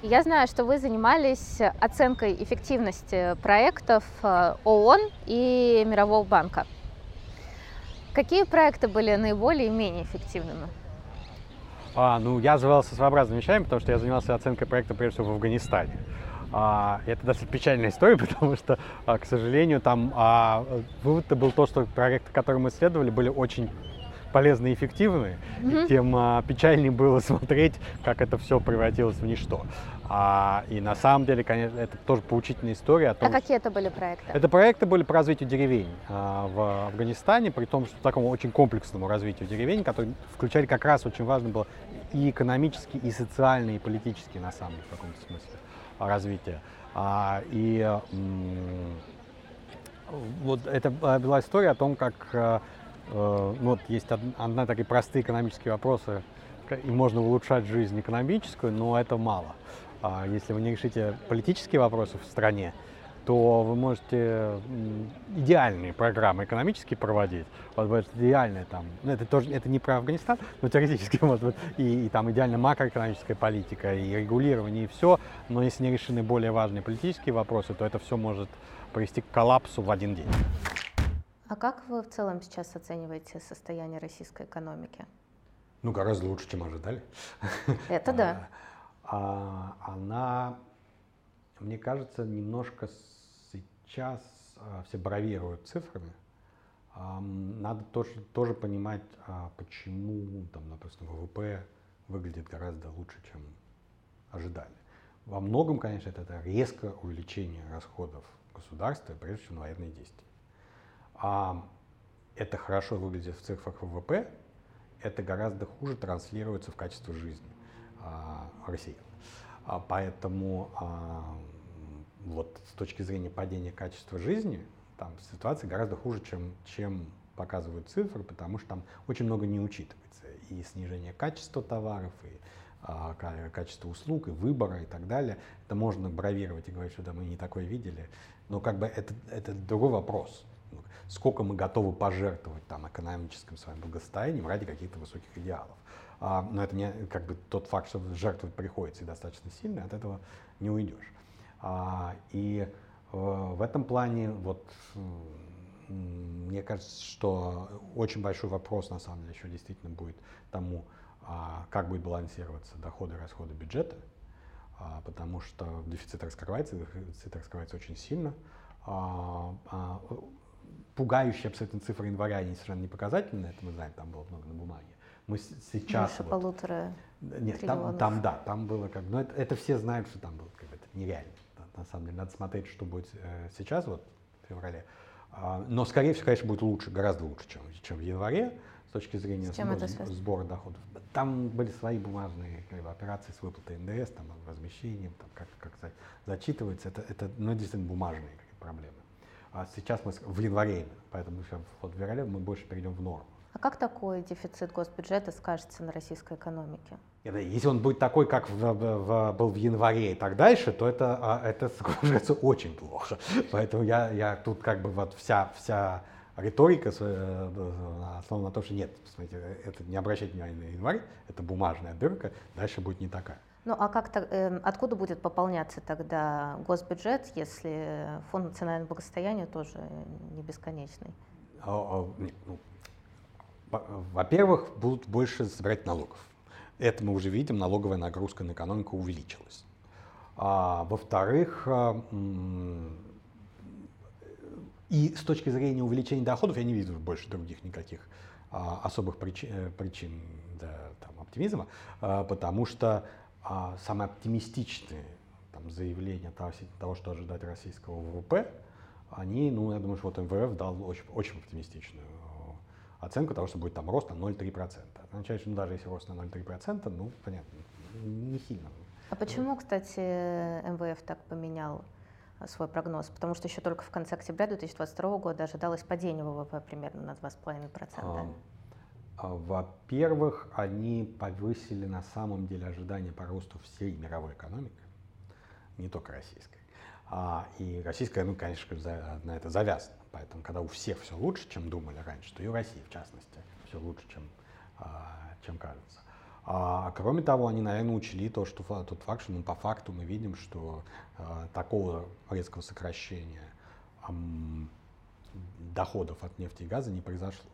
Я знаю, что вы занимались оценкой эффективности проектов э, ООН и Мирового банка. Какие проекты были наиболее и менее эффективными? А, ну, я занимался своеобразными вещами, потому что я занимался оценкой проекта, прежде всего, в Афганистане. А, это достаточно печальная история, потому что, а, к сожалению, там а, вывод был то, что проекты, которые мы исследовали, были очень полезные и эффективные, mm-hmm. тем а, печальнее было смотреть, как это все превратилось в ничто. А, и на самом деле, конечно, это тоже поучительная история. О том, а какие это были проекты? Это проекты были по развитию деревень а, в Афганистане, при том, что такому очень комплексному развитию деревень, которые включали как раз очень важно было и экономически, и социально, и политически, на самом деле, в каком-то смысле развития. А, и вот это была история о том, как э, Э, ну, вот есть одна такие простые экономические вопросы, и можно улучшать жизнь экономическую, но это мало. А если вы не решите политические вопросы в стране, то вы можете идеальные программы экономические проводить. Вот будет идеальная там, ну это тоже это не про Афганистан, но теоретически может быть и, и там идеальная макроэкономическая политика, и регулирование, и все. Но если не решены более важные политические вопросы, то это все может привести к коллапсу в один день. А как вы в целом сейчас оцениваете состояние российской экономики? Ну, гораздо лучше, чем ожидали. Это да. А, а, она, мне кажется, немножко сейчас а, все бравируют цифрами. Надо тоже, тоже понимать, а, почему, там, допустим, ВВП выглядит гораздо лучше, чем ожидали. Во многом, конечно, это, это резкое увеличение расходов государства, прежде всего на военные действия. А это хорошо выглядит в цифрах ВВП, это гораздо хуже транслируется в качество жизни а, россиян. А, поэтому а, вот с точки зрения падения качества жизни, там ситуация гораздо хуже, чем, чем показывают цифры, потому что там очень много не учитывается. И снижение качества товаров, и а, качество услуг, и выбора, и так далее. Это можно бравировать и говорить, что да, мы не такое видели. Но как бы это, это другой вопрос. Сколько мы готовы пожертвовать там экономическим своим благосостоянием ради каких-то высоких идеалов. А, но это не как бы тот факт, что жертвовать приходится и достаточно сильно, от этого не уйдешь. А, и э, в этом плане вот мне кажется, что очень большой вопрос на самом деле еще действительно будет тому, а, как будет балансироваться доходы и расходы бюджета, а, потому что дефицит раскрывается, дефицит раскрывается очень сильно. Пугающие абсолютно цифры января, они совершенно не показательны, это мы знаем, там было много на бумаге. Мы сейчас... Больше вот, полутора Нет, там, там, да, там было как но это, это все знают, что там было как это нереально. На самом деле, надо смотреть, что будет э, сейчас, вот в феврале. А, но, скорее всего, конечно, будет лучше, гораздо лучше, чем, чем в январе с точки зрения с сбора, сбора доходов. Там были свои бумажные как бы, операции с выплатой НДС, там, размещением, там, как, как зачитывается. Это, это ну, действительно бумажные проблемы. А сейчас мы в январе, поэтому вот в феврале мы больше перейдем в норму. А как такой дефицит госбюджета скажется на российской экономике? Если он будет такой, как в, в, был в январе и так дальше, то это, а, это скажется очень плохо. Поэтому я, я тут как бы вот вся, вся риторика э, основана на том, что нет, смотрите, это не обращайте внимания на январь, это бумажная дырка, дальше будет не такая. Ну а как э, откуда будет пополняться тогда госбюджет, если фонд национального благосостояния тоже не бесконечный? А, а, ну, во-первых, будут больше собирать налогов. Это мы уже видим, налоговая нагрузка на экономику увеличилась. А, во-вторых, а, и с точки зрения увеличения доходов я не вижу больше других никаких а, особых причин, э, причин для там, оптимизма, а, потому что а, самые оптимистичные там, заявления относительно того, что ожидать российского ВВП, они, ну, я думаю, что вот МВФ дал очень, очень оптимистичную оценку того, что будет там рост на 0,3%. Это означает, что ну, даже если рост на 0,3%, ну, понятно, не сильно. А почему, кстати, МВФ так поменял свой прогноз? Потому что еще только в конце октября 2022 года ожидалось падение ВВП примерно на 2,5%. А, а, во-первых, они повысили на самом деле ожидания по росту всей мировой экономики, не только российской. А, и российская, ну, конечно, на это завязана. Поэтому, когда у всех все лучше, чем думали раньше, то и у России, в частности, все лучше, чем, а, чем кажется. А, кроме того, они, наверное, учли то, что тот факт, что ну, по факту мы видим, что а, такого резкого сокращения а, доходов от нефти и газа не произошло.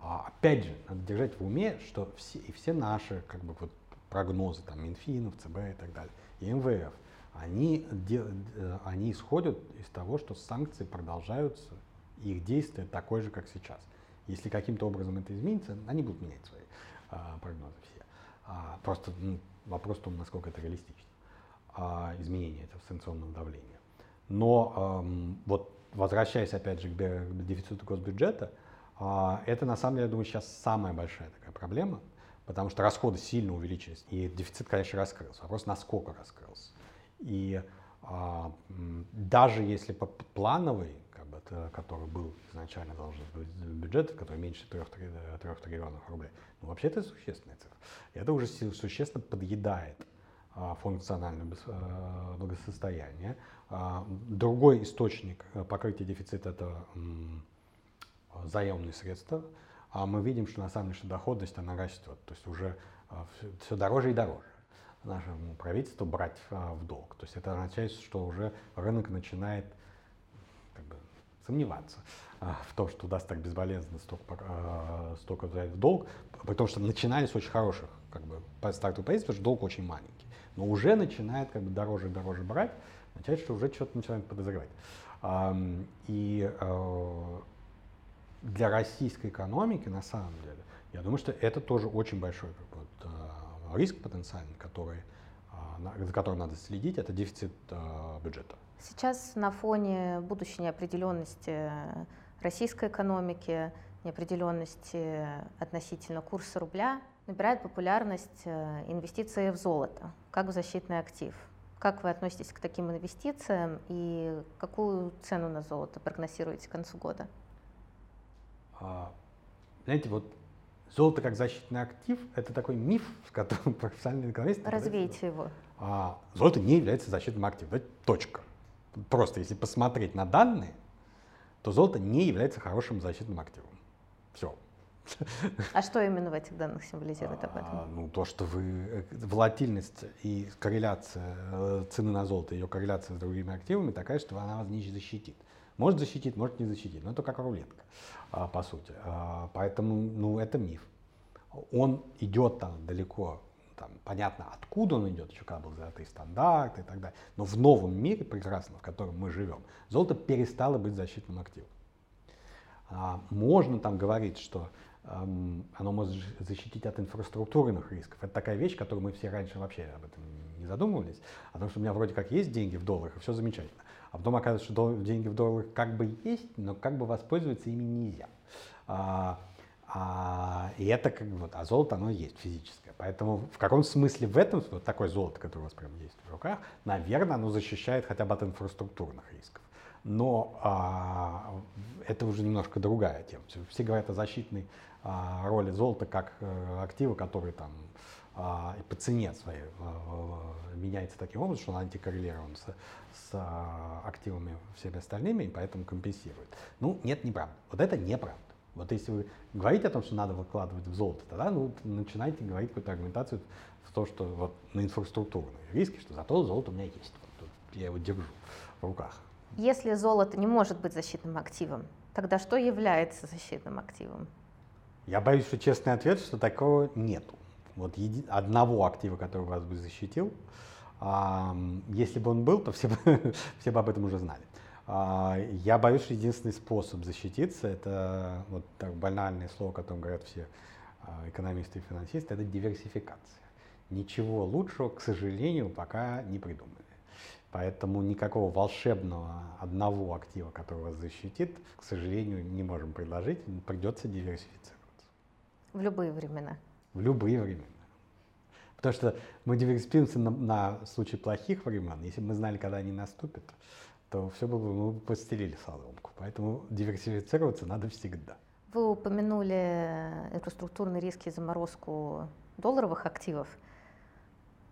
А, опять же, надо держать в уме, что все, и все наши как бы, вот, прогнозы, там, Минфинов, ЦБ и так далее, и МВФ, они, э, они исходят из того, что санкции продолжаются, их действие такое же, как сейчас. Если каким-то образом это изменится, они будут менять свои а, прогнозы все. А, просто ну, вопрос в том, насколько это реалистично, а, изменение этого санкционного давления. Но эм, вот возвращаясь опять же к, к дефициту госбюджета, а, это на самом деле, я думаю, сейчас самая большая такая проблема, потому что расходы сильно увеличились, и дефицит, конечно, раскрылся. Вопрос, насколько раскрылся. И а, даже если по плановый, как бы, который был изначально должен быть бюджет, который меньше 3, 3, 3 триллионов рублей, ну, вообще это существенная цифра. И это уже существенно подъедает а, функциональное а, благосостояние. А, другой источник э, покрытия дефицита это заемные средства. А мы видим, что на самом деле доходность она растет, то есть уже все, дороже и дороже нашему правительству брать а, в долг. То есть это означает, что уже рынок начинает сомневаться а, в том, что удастся так безболезненно столько, а, столько в долг, потому что начинали с очень хороших как бы, по старту правительства, что долг очень маленький. Но уже начинает как бы, дороже и дороже брать, означает, что уже что-то начинает подозревать. А, и а, для российской экономики, на самом деле, я думаю, что это тоже очень большой как бы, вот, риск потенциальный, который, за которым надо следить, это дефицит бюджета. Сейчас на фоне будущей неопределенности российской экономики, неопределенности относительно курса рубля, набирает популярность э, инвестиции в золото, как в защитный актив. Как вы относитесь к таким инвестициям и какую цену на золото прогнозируете к концу года? А, знаете, вот золото как защитный актив – это такой миф, с которым профессиональные экономисты… Развейте его. А, золото не является защитным активом. Это точка. Просто если посмотреть на данные, то золото не является хорошим защитным активом. Все. А что именно в этих данных символизирует об этом? А, ну, то, что вы э, волатильность и корреляция э, цены на золото, ее корреляция с другими активами такая, что она вас не защитит. Может защитить, может не защитить, но это как рулетка, а, по сути. А, поэтому, ну, это миф. Он идет там далеко, там, понятно, откуда он идет, еще как был золотые стандарты и так далее. Но в новом мире прекрасном, в котором мы живем, золото перестало быть защитным активом. Можно там говорить, что оно может защитить от инфраструктурных рисков. Это такая вещь, которую мы все раньше вообще об этом не задумывались. О том, что у меня вроде как есть деньги в долларах, и все замечательно. А потом оказывается, что деньги в долларах как бы есть, но как бы воспользоваться ими нельзя. А, а, и это как бы, вот, а золото оно есть физическое. Поэтому в каком смысле в этом, вот такое золото, которое у вас прямо есть в руках, наверное, оно защищает хотя бы от инфраструктурных рисков. Но а, это уже немножко другая тема. Все говорят о защитной а, роли золота как а, актива, который там а, по цене своей а, меняется таким образом, что он антикоррелирован с, с а, активами всеми остальными, и поэтому компенсирует. Ну, нет, неправда. Вот это неправда. Вот если вы говорите о том, что надо выкладывать в золото, тогда ну, начинайте говорить какую-то аргументацию в то, что вот на инфраструктурные риски, что зато золото у меня есть. Вот, я его держу в руках. Если золото не может быть защитным активом, тогда что является защитным активом? Я боюсь, что честный ответ, что такого нету. Вот еди... одного актива, который вас бы защитил, а, если бы он был, то все бы, все бы об этом уже знали. А, я боюсь, что единственный способ защититься, это вот так банальное слово, о котором говорят все а, экономисты и финансисты, это диверсификация. Ничего лучшего, к сожалению, пока не придумали. Поэтому никакого волшебного одного актива, который вас защитит, к сожалению, не можем предложить. Придется диверсифицировать. В любые времена. В любые времена. Потому что мы диверсифицируемся на, на случай плохих времен. Если бы мы знали, когда они наступят, то все было бы, мы бы постелили соломку. Поэтому диверсифицироваться надо всегда. Вы упомянули инфраструктурные риски и заморозку долларовых активов.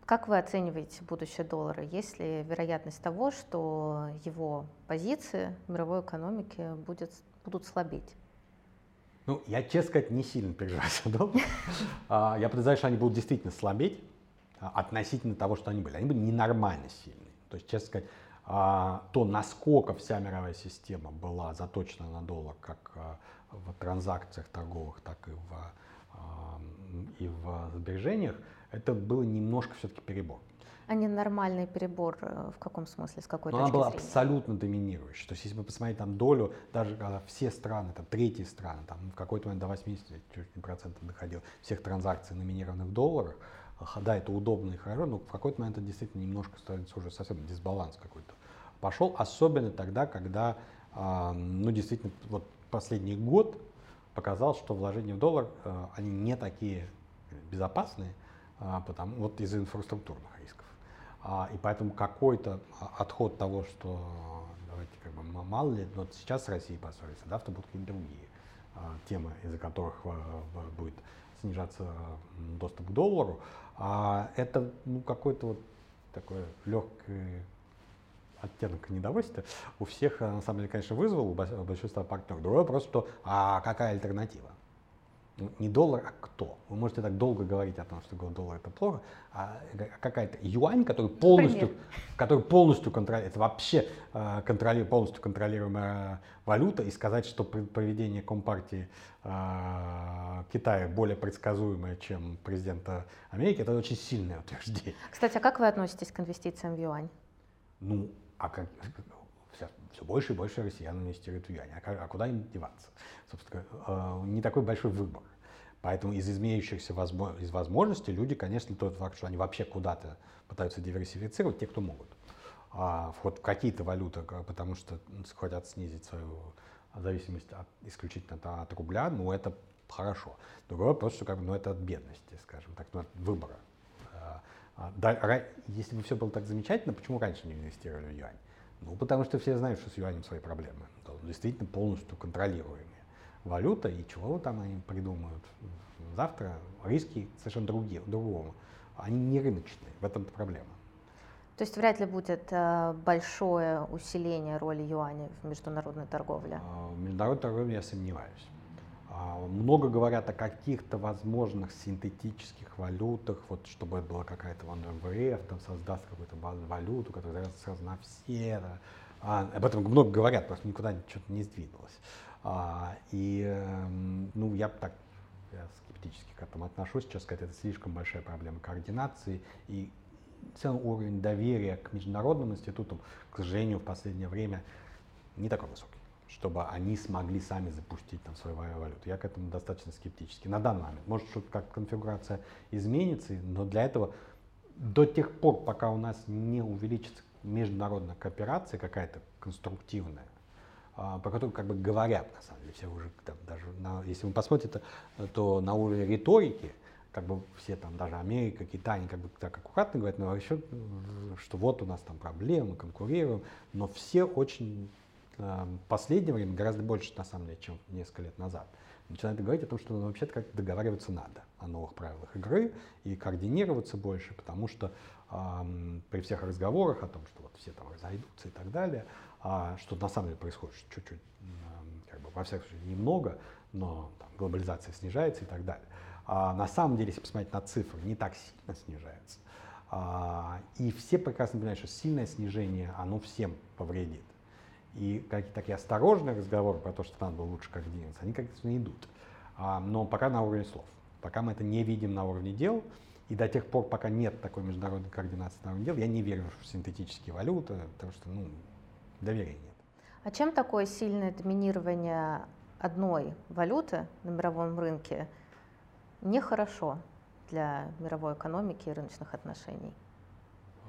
Как вы оцениваете будущее доллара? Есть ли вероятность того, что его позиции в мировой экономике будет, будут слабеть? Ну, я, честно сказать, не сильно переживаю за доллар. А, я подозреваю, что они будут действительно слабеть а, относительно того, что они были. Они были ненормально сильные. То есть, честно сказать, то, насколько вся мировая система была заточена на доллар, как в транзакциях торговых, так и в, и в сбережениях, это было немножко все-таки перебор. А не нормальный перебор э, в каком смысле, с какой Но точки она была зрения? абсолютно доминирующей. То есть если вы посмотрите там долю, даже когда все страны, там третьи страны, там в какой-то момент до 80% доходил всех транзакций, номинированных в долларах, да, это удобно и хорошо, но в какой-то момент это действительно немножко становится уже совсем дисбаланс какой-то пошел, особенно тогда, когда, ну, действительно, вот последний год показал, что вложения в доллар, э, они не такие безопасные, а, потому, вот из-за инфраструктурных рисков. А, и поэтому какой-то отход того, что давайте как бы мало ли, но сейчас Россия поссорится, завтра будут какие-то другие а, темы, из-за которых будет снижаться доступ к доллару. А это ну, какой-то вот такой легкий оттенок недовольствия у всех, на самом деле, конечно, вызвал, у большинства партнеров. Другой вопрос, что а какая альтернатива? Ну, не доллар, а кто. Вы можете так долго говорить о том, что доллар это плохо, а какая-то юань, который полностью, который полностью контролирует, это вообще э, контролирует, полностью контролируемая валюта, и сказать, что поведение Компартии э, Китая более предсказуемое, чем президента Америки, это очень сильное утверждение. Кстати, а как вы относитесь к инвестициям в юань? Ну, а как, все, все больше и больше россиян инвестируют в юань. А, а куда им деваться? Собственно, э, не такой большой выбор. Поэтому из изменяющихся возможно, из возможностей люди, конечно, тот факт, что они вообще куда-то пытаются диверсифицировать, те, кто могут. А вход в какие-то валюты, потому что хотят снизить свою зависимость от, исключительно от, от рубля, ну это хорошо. Другой вопрос, что как бы, ну, это от бедности, скажем так, ну, от выбора. А, а, да, если бы все было так замечательно, почему раньше не инвестировали в юань? Ну, потому что все знают, что с юанем свои проблемы. Он действительно полностью контролируемая валюта, и чего там они придумают. Завтра риски совершенно другие, другого. Они не рыночные, в этом проблема. То есть вряд ли будет э, большое усиление роли юаня в международной торговле? А, в международной торговле я сомневаюсь. А, много говорят о каких-то возможных синтетических валютах, вот чтобы это была какая-то МВФ, там создаст какую-то валюту, которая сразу на все. Да. А, об этом много говорят, просто никуда что-то не сдвинулось. А, и эм, ну, я так я скептически к этому отношусь. Сейчас сказать, это слишком большая проблема координации и целый уровень доверия к международным институтам, к сожалению, в последнее время не такой высокий чтобы они смогли сами запустить там свою валюту. Я к этому достаточно скептически. На данный момент. Может, что-то как конфигурация изменится, но для этого до тех пор, пока у нас не увеличится международная кооперация какая-то конструктивная, а, про которую как бы говорят, на самом деле, все уже там, даже, на, если вы посмотрите, то, то на уровне риторики, как бы все там, даже Америка, Китай, они как бы так аккуратно говорят, но еще, что вот у нас там проблемы, конкурируем, но все очень Эм, последнее время гораздо больше, на самом деле, чем несколько лет назад, начинают говорить о том, что ну, вообще-то как договариваться надо о новых правилах игры и координироваться больше, потому что эм, при всех разговорах о том, что вот все там разойдутся и так далее, а, что на самом деле происходит чуть-чуть, эм, как бы, во всяком случае, немного, но там, глобализация снижается и так далее. А на самом деле, если посмотреть на цифры, не так сильно снижается. А, и все прекрасно понимают, что сильное снижение, оно всем повредит. И какие-то такие осторожные разговоры про то, что надо было лучше координироваться, они, конечно, идут. А, но пока на уровне слов. Пока мы это не видим на уровне дел, и до тех пор, пока нет такой международной координации на уровне дел, я не верю в синтетические валюты, потому что ну, доверия нет. А чем такое сильное доминирование одной валюты на мировом рынке нехорошо для мировой экономики и рыночных отношений?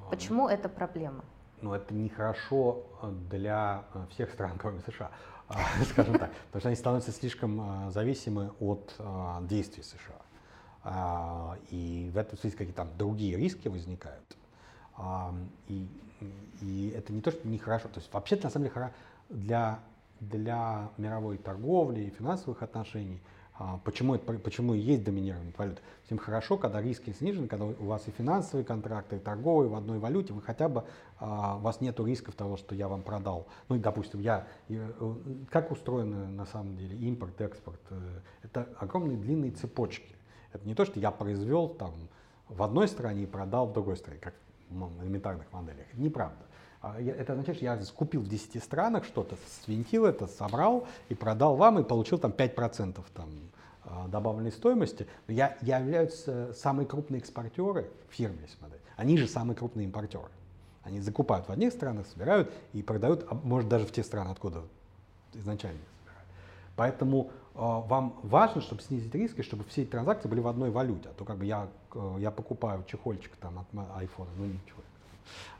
А, Почему это проблема? Но это нехорошо э, для э, всех стран, кроме США, а, скажем так, потому что они становятся слишком э, зависимы от действий США. А, и в этом смысле какие-то там другие риски возникают. А, и, и это не то, что нехорошо. То есть вообще на самом деле для, для мировой торговли и финансовых отношений – почему, это, почему и есть доминирование валют? Всем хорошо, когда риски снижены, когда у вас и финансовые контракты, и торговые в одной валюте, вы хотя бы, а, у вас нет рисков того, что я вам продал. Ну, и, допустим, я, э, как устроены на самом деле импорт, экспорт? Э, это огромные длинные цепочки. Это не то, что я произвел там в одной стране и продал в другой стране, как в элементарных моделях. Это неправда. А, это означает, что я скупил в 10 странах что-то, свинтил это, собрал и продал вам, и получил там 5% там, а, добавленной стоимости. Я, я являюсь самые крупные экспортеры фирмы, если смотреть. Они же самые крупные импортеры. Они закупают в одних странах, собирают и продают, а может даже в те страны, откуда изначально собирают. Поэтому э, вам важно, чтобы снизить риски, чтобы все эти транзакции были в одной валюте. А то как бы я, э, я покупаю чехольчик там, от iPhone, ну ничего.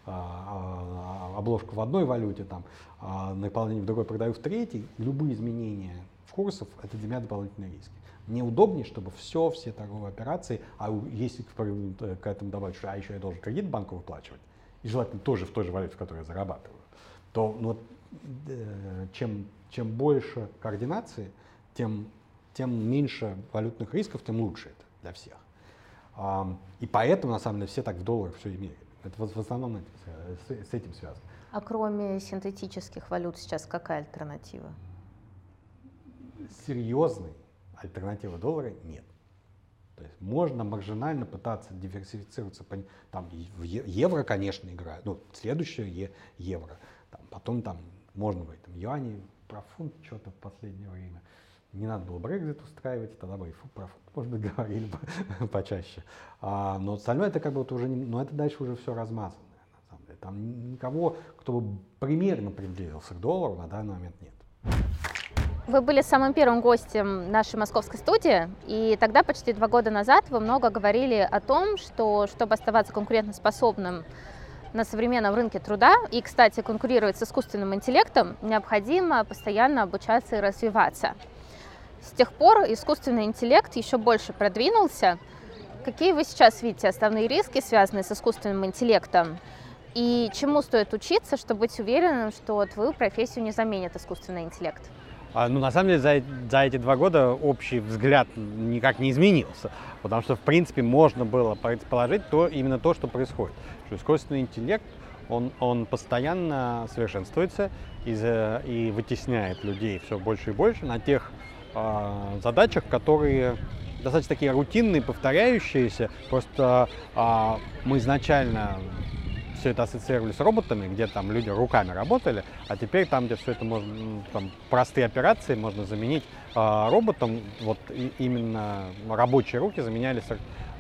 Обложку в одной валюте, там, а наполнение в другой продаю в третьей, любые изменения курсов – это для меня дополнительные риски. Мне удобнее, чтобы все, все торговые операции, а если к этому добавить, что а еще я должен кредит банку выплачивать, и желательно тоже в той же валюте, в которой я зарабатываю, то ну, э, чем, чем больше координации, тем, тем меньше валютных рисков, тем лучше это для всех. И поэтому, на самом деле, все так в долларах все имеют. Это в основном с, этим связано. А кроме синтетических валют сейчас какая альтернатива? Серьезной альтернативы доллара нет. То есть можно маржинально пытаться диверсифицироваться. Там евро, конечно, играет. Ну, следующее евро. Там, потом там можно говорить, там, юани, про фунт что-то в последнее время. Не надо было Брекзит устраивать, тогда бы и фу, про фунт, может быть, говорили бы почаще. А, но остальное это как бы вот уже, не, но это дальше уже все деле. Там никого, кто бы примерно приблизился к доллару, на данный момент нет. Вы были самым первым гостем нашей московской студии, и тогда, почти два года назад, вы много говорили о том, что чтобы оставаться конкурентоспособным на современном рынке труда и, кстати, конкурировать с искусственным интеллектом, необходимо постоянно обучаться и развиваться. С тех пор искусственный интеллект еще больше продвинулся. Какие вы сейчас видите основные риски, связанные с искусственным интеллектом? И чему стоит учиться, чтобы быть уверенным, что твою профессию не заменит искусственный интеллект? А, ну, на самом деле, за, за эти два года общий взгляд никак не изменился, потому что, в принципе, можно было предположить то, именно то, что происходит. Что искусственный интеллект, он, он постоянно совершенствуется и, и вытесняет людей все больше и больше на тех э, задачах, которые достаточно такие рутинные, повторяющиеся. Просто э, мы изначально все это ассоциировали с роботами, где там люди руками работали, а теперь там, где все это можно, там простые операции можно заменить э, роботом, вот и, именно рабочие руки заменялись,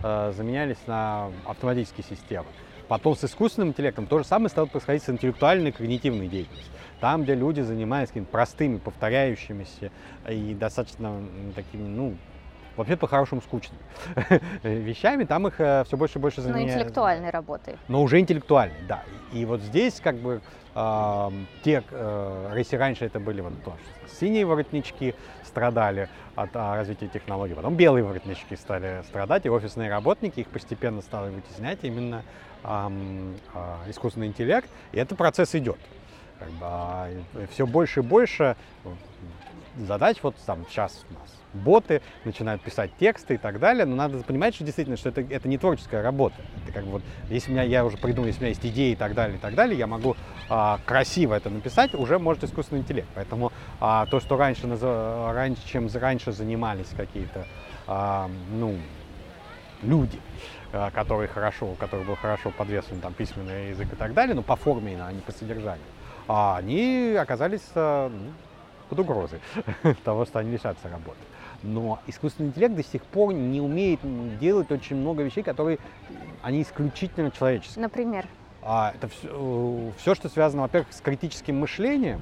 э, заменялись на автоматические системы. Потом с искусственным интеллектом то же самое стало происходить с интеллектуальной когнитивной деятельностью. Там, где люди занимаются какими-то простыми, повторяющимися и достаточно такими, ну, вообще по-хорошему скучными вещами, там их э, все больше и больше заменяют. Но интеллектуальной работы. Но уже интеллектуальной, да. И вот здесь как бы э, те, э, если раньше это были вот то, синие воротнички страдали от а, развития технологий, потом белые воротнички стали страдать, и офисные работники их постепенно стали вытеснять именно э, э, искусственный интеллект, и этот процесс идет. Как бы, а, все больше и больше задач, вот там сейчас у нас боты начинают писать тексты и так далее, но надо понимать, что действительно, что это, это не творческая работа. Это как бы вот, если у меня, я уже придумал, если у меня есть идеи и так далее, и так далее, я могу а, красиво это написать, уже может искусственный интеллект. Поэтому а, то, что раньше, раньше, чем раньше занимались какие-то, а, ну, люди, а, которые хорошо, у которых был хорошо подвешен там письменный язык и так далее, но по форме, а не по содержанию, а они оказались а, ну, под угрозой того, что они лишатся работы. Но искусственный интеллект до сих пор не умеет делать очень много вещей, которые они исключительно человеческие. Например? А, это все, все, что связано, во-первых, с критическим мышлением,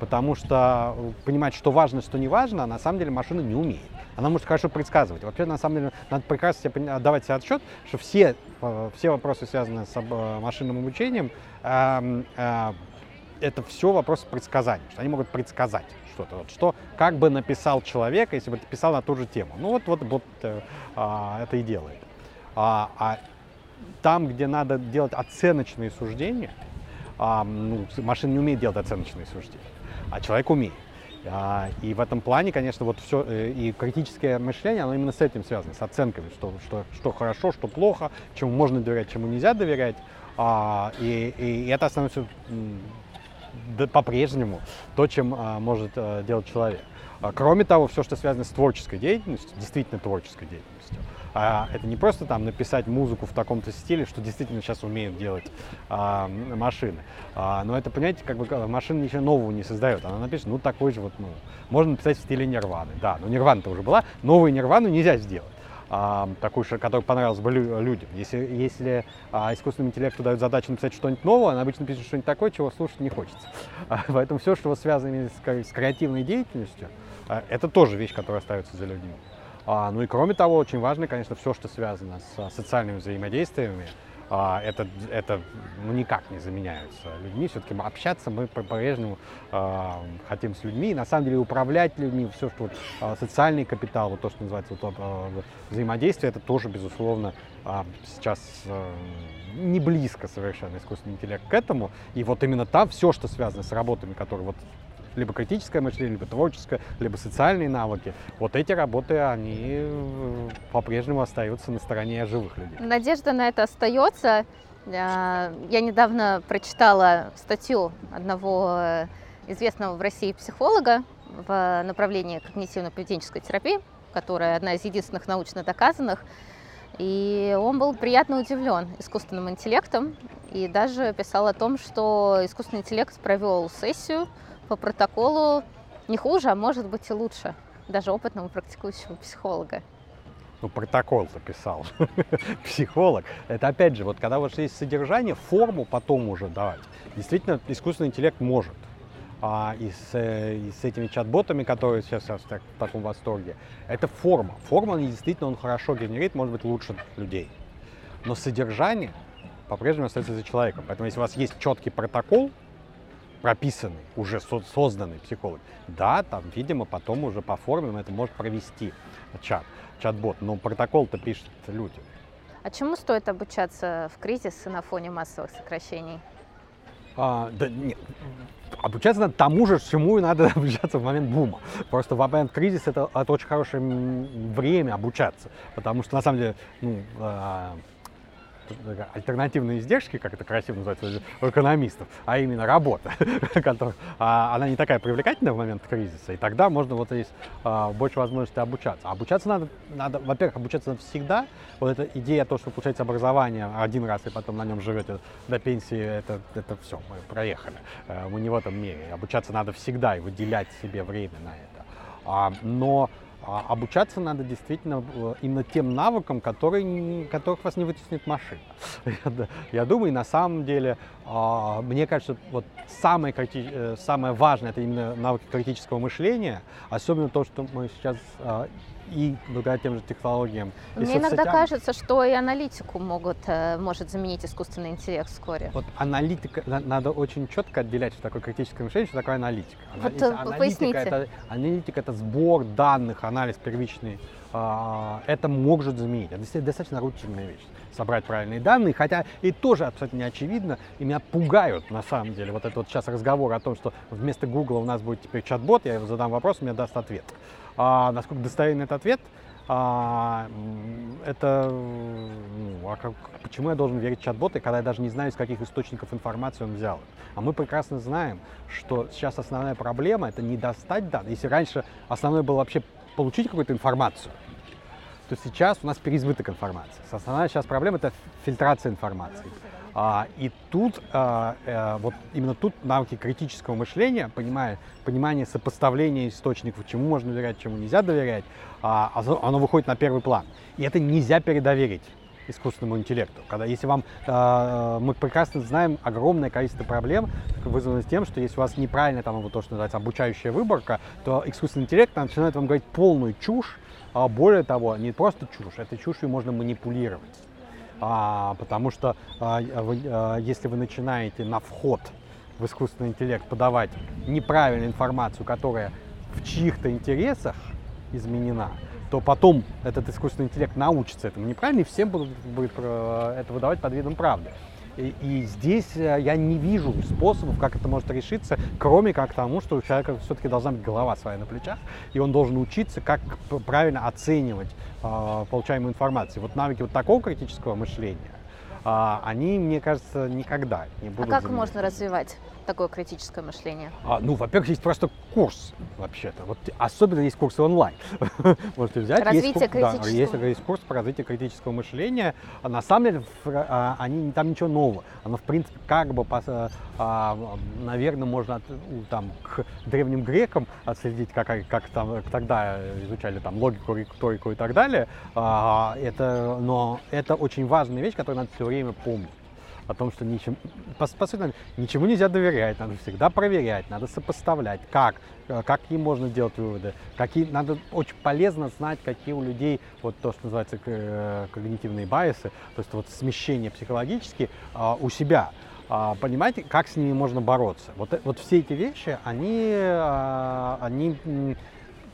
потому что понимать, что важно, что не важно, на самом деле машина не умеет. Она может хорошо предсказывать. Вообще, на самом деле, надо прекрасно себе отдавать себе отчет, что все, э, все вопросы, связанные с э, машинным обучением, э, э, это все вопросы предсказания, что они могут предсказать что-то. Вот что как бы написал человек, если бы писал на ту же тему. Ну вот, вот, вот э, а, это и делает. А, а там, где надо делать оценочные суждения, а, ну, машина не умеет делать оценочные суждения, а человек умеет. А, и в этом плане, конечно, вот все, э, и критическое мышление, оно именно с этим связано, с оценками, что, что, что хорошо, что плохо, чему можно доверять, чему нельзя доверять. А, и, и это становится по-прежнему то, чем а, может а, делать человек. А, кроме того, все, что связано с творческой деятельностью, действительно творческой деятельностью, это не просто там написать музыку в таком-то стиле, что действительно сейчас умеют делать машины. Но это, понимаете, как бы машина ничего нового не создает. Она напишет, ну такой же вот, ну, можно написать в стиле Нирваны. Да, но Нирвана-то уже была, новую Нирвану нельзя сделать а, такую, которая понравилась бы людям. Если, если а, искусственному интеллекту дают задачу написать что-нибудь новое, он обычно пишет что-нибудь такое, чего слушать не хочется. А, поэтому все, что связано с, с креативной деятельностью, а, это тоже вещь, которая остается за людьми. Ну и кроме того, очень важно, конечно, все, что связано с социальными взаимодействиями, это, это ну, никак не заменяются людьми. Все-таки общаться мы по-прежнему а, хотим с людьми. на самом деле управлять людьми, все, что вот, а, социальный капитал, вот то, что называется вот, взаимодействие, это тоже, безусловно, сейчас не близко совершенно искусственный интеллект к этому. И вот именно там все, что связано с работами, которые вот либо критическое мышление, либо творческое, либо социальные навыки. Вот эти работы, они э, по-прежнему остаются на стороне живых людей. Надежда на это остается. Э, я недавно прочитала статью одного э, известного в России психолога в направлении когнитивно-поведенческой терапии, которая одна из единственных научно доказанных. И он был приятно удивлен искусственным интеллектом и даже писал о том, что искусственный интеллект провел сессию по протоколу не хуже, а может быть и лучше даже опытного практикующего психолога. Ну, протокол-то писал психолог. Это опять же, вот когда вас есть содержание, форму потом уже давать. Действительно, искусственный интеллект может а, и, с, э, и с этими чат-ботами, которые сейчас, так, в таком восторге, это форма. Форма действительно он хорошо генерит, может быть, лучше людей. Но содержание по-прежнему остается за человеком. Поэтому если у вас есть четкий протокол, прописанный, уже созданный психолог, да, там, видимо, потом уже по форме это может провести чат, чат-бот. Но протокол-то пишут люди. А чему стоит обучаться в кризис на фоне массовых сокращений? А, да нет, обучаться надо тому же, чему и надо обучаться в момент бума. Просто в момент кризиса это, это очень хорошее время обучаться, потому что на самом деле, ну, а, альтернативные издержки, как это красиво называется у экономистов, а именно работа, которая, а, она не такая привлекательная в момент кризиса, и тогда можно вот здесь а, больше возможностей обучаться. обучаться надо, надо, во-первых, обучаться надо всегда. Вот эта идея, то, что вы получаете образование один раз и потом на нем живете до пенсии, это, это все, мы проехали. Э, мы не в этом мире. Обучаться надо всегда и выделять себе время на это. А, но а обучаться надо действительно э, именно тем навыкам, которые, которых вас не вытеснит машина. Я думаю, на самом деле, а, мне кажется, вот самое, э, самое важное это именно навыки критического мышления, особенно то, что мы сейчас а, и благодаря тем же технологиям. Мне иногда кажется, что и аналитику могут, э, может заменить искусственный интеллект вскоре. Вот аналитика, надо очень четко отделять, что такое критическое мышление, что такое аналитика. Вот э, аналитика, поясните. Это, аналитика это сбор данных, анализ первичный. А, это может заменить. Это достаточно рутинная вещь собрать правильные данные, хотя и тоже абсолютно не очевидно, и меня пугают на самом деле. Вот этот вот сейчас разговор о том, что вместо Google у нас будет теперь чат-бот, я задам вопрос, мне даст ответ. А, насколько достоверный этот ответ? А, это ну, а как, почему я должен верить в чат-боты, когда я даже не знаю, из каких источников информации он взял. А мы прекрасно знаем, что сейчас основная проблема это не достать данные. Если раньше основное было вообще получить какую-то информацию, то сейчас у нас переизбыток информации. Основная сейчас проблема это фильтрация информации. А, и тут, а, а, вот именно тут навыки критического мышления, понимая, понимание сопоставления источников, чему можно доверять, чему нельзя доверять, а, оно выходит на первый план. И это нельзя передоверить искусственному интеллекту. Когда, если вам, э, мы прекрасно знаем огромное количество проблем, вызванных тем, что если у вас неправильно там вот то, что называется обучающая выборка, то искусственный интеллект начинает вам говорить полную чушь, а более того, не просто чушь, этой чушью можно манипулировать. А, потому что а, вы, а, если вы начинаете на вход в искусственный интеллект подавать неправильную информацию, которая в чьих-то интересах изменена, то потом этот искусственный интеллект научится этому неправильно, и всем будут, будет это выдавать под видом правды. И, и здесь э, я не вижу способов, как это может решиться, кроме как тому, что у человека все-таки должна быть голова своя на плечах, и он должен учиться, как правильно оценивать э, получаемую информацию. Вот навыки вот такого критического мышления, э, они, мне кажется, никогда не будут. А как заменены. можно развивать? Такое критическое мышление? А, ну, во-первых, есть просто курс вообще-то. Вот особенно есть курсы онлайн. Можете взять. Развитие есть, критического. Да, есть, есть курс по развитию критического мышления. А на самом деле а, они, там ничего нового. Оно, в принципе, как бы, а, наверное, можно там, к древним грекам отследить, как, как там тогда изучали там, логику, риторику и так далее. Это, но это очень важная вещь, которую надо все время помнить о том, что ничем, по, по сути, ничему нельзя доверять, надо всегда проверять, надо сопоставлять, как, э, как им можно делать выводы, какие, надо очень полезно знать, какие у людей, вот то, что называется э, когнитивные байесы, то есть вот смещение психологически а, у себя, а, понимаете, как с ними можно бороться. Вот, э, вот все эти вещи, они, а, они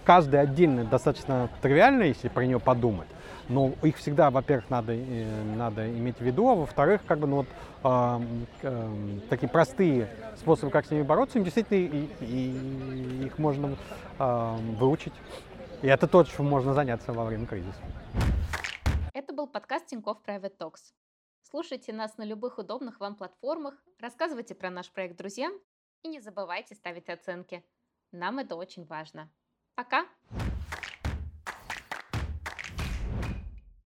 каждый отдельно достаточно тривиальный, если про нее подумать. Но их всегда, во-первых, надо, э, надо иметь в виду, а во-вторых, как бы, ну, вот, э, э, такие простые способы, как с ними бороться, действительно и, и, их можно э, выучить. И это то, чем можно заняться во время кризиса. Это был подкаст Тинькофф Private Talks. Слушайте нас на любых удобных вам платформах, рассказывайте про наш проект друзьям и не забывайте ставить оценки. Нам это очень важно. Пока!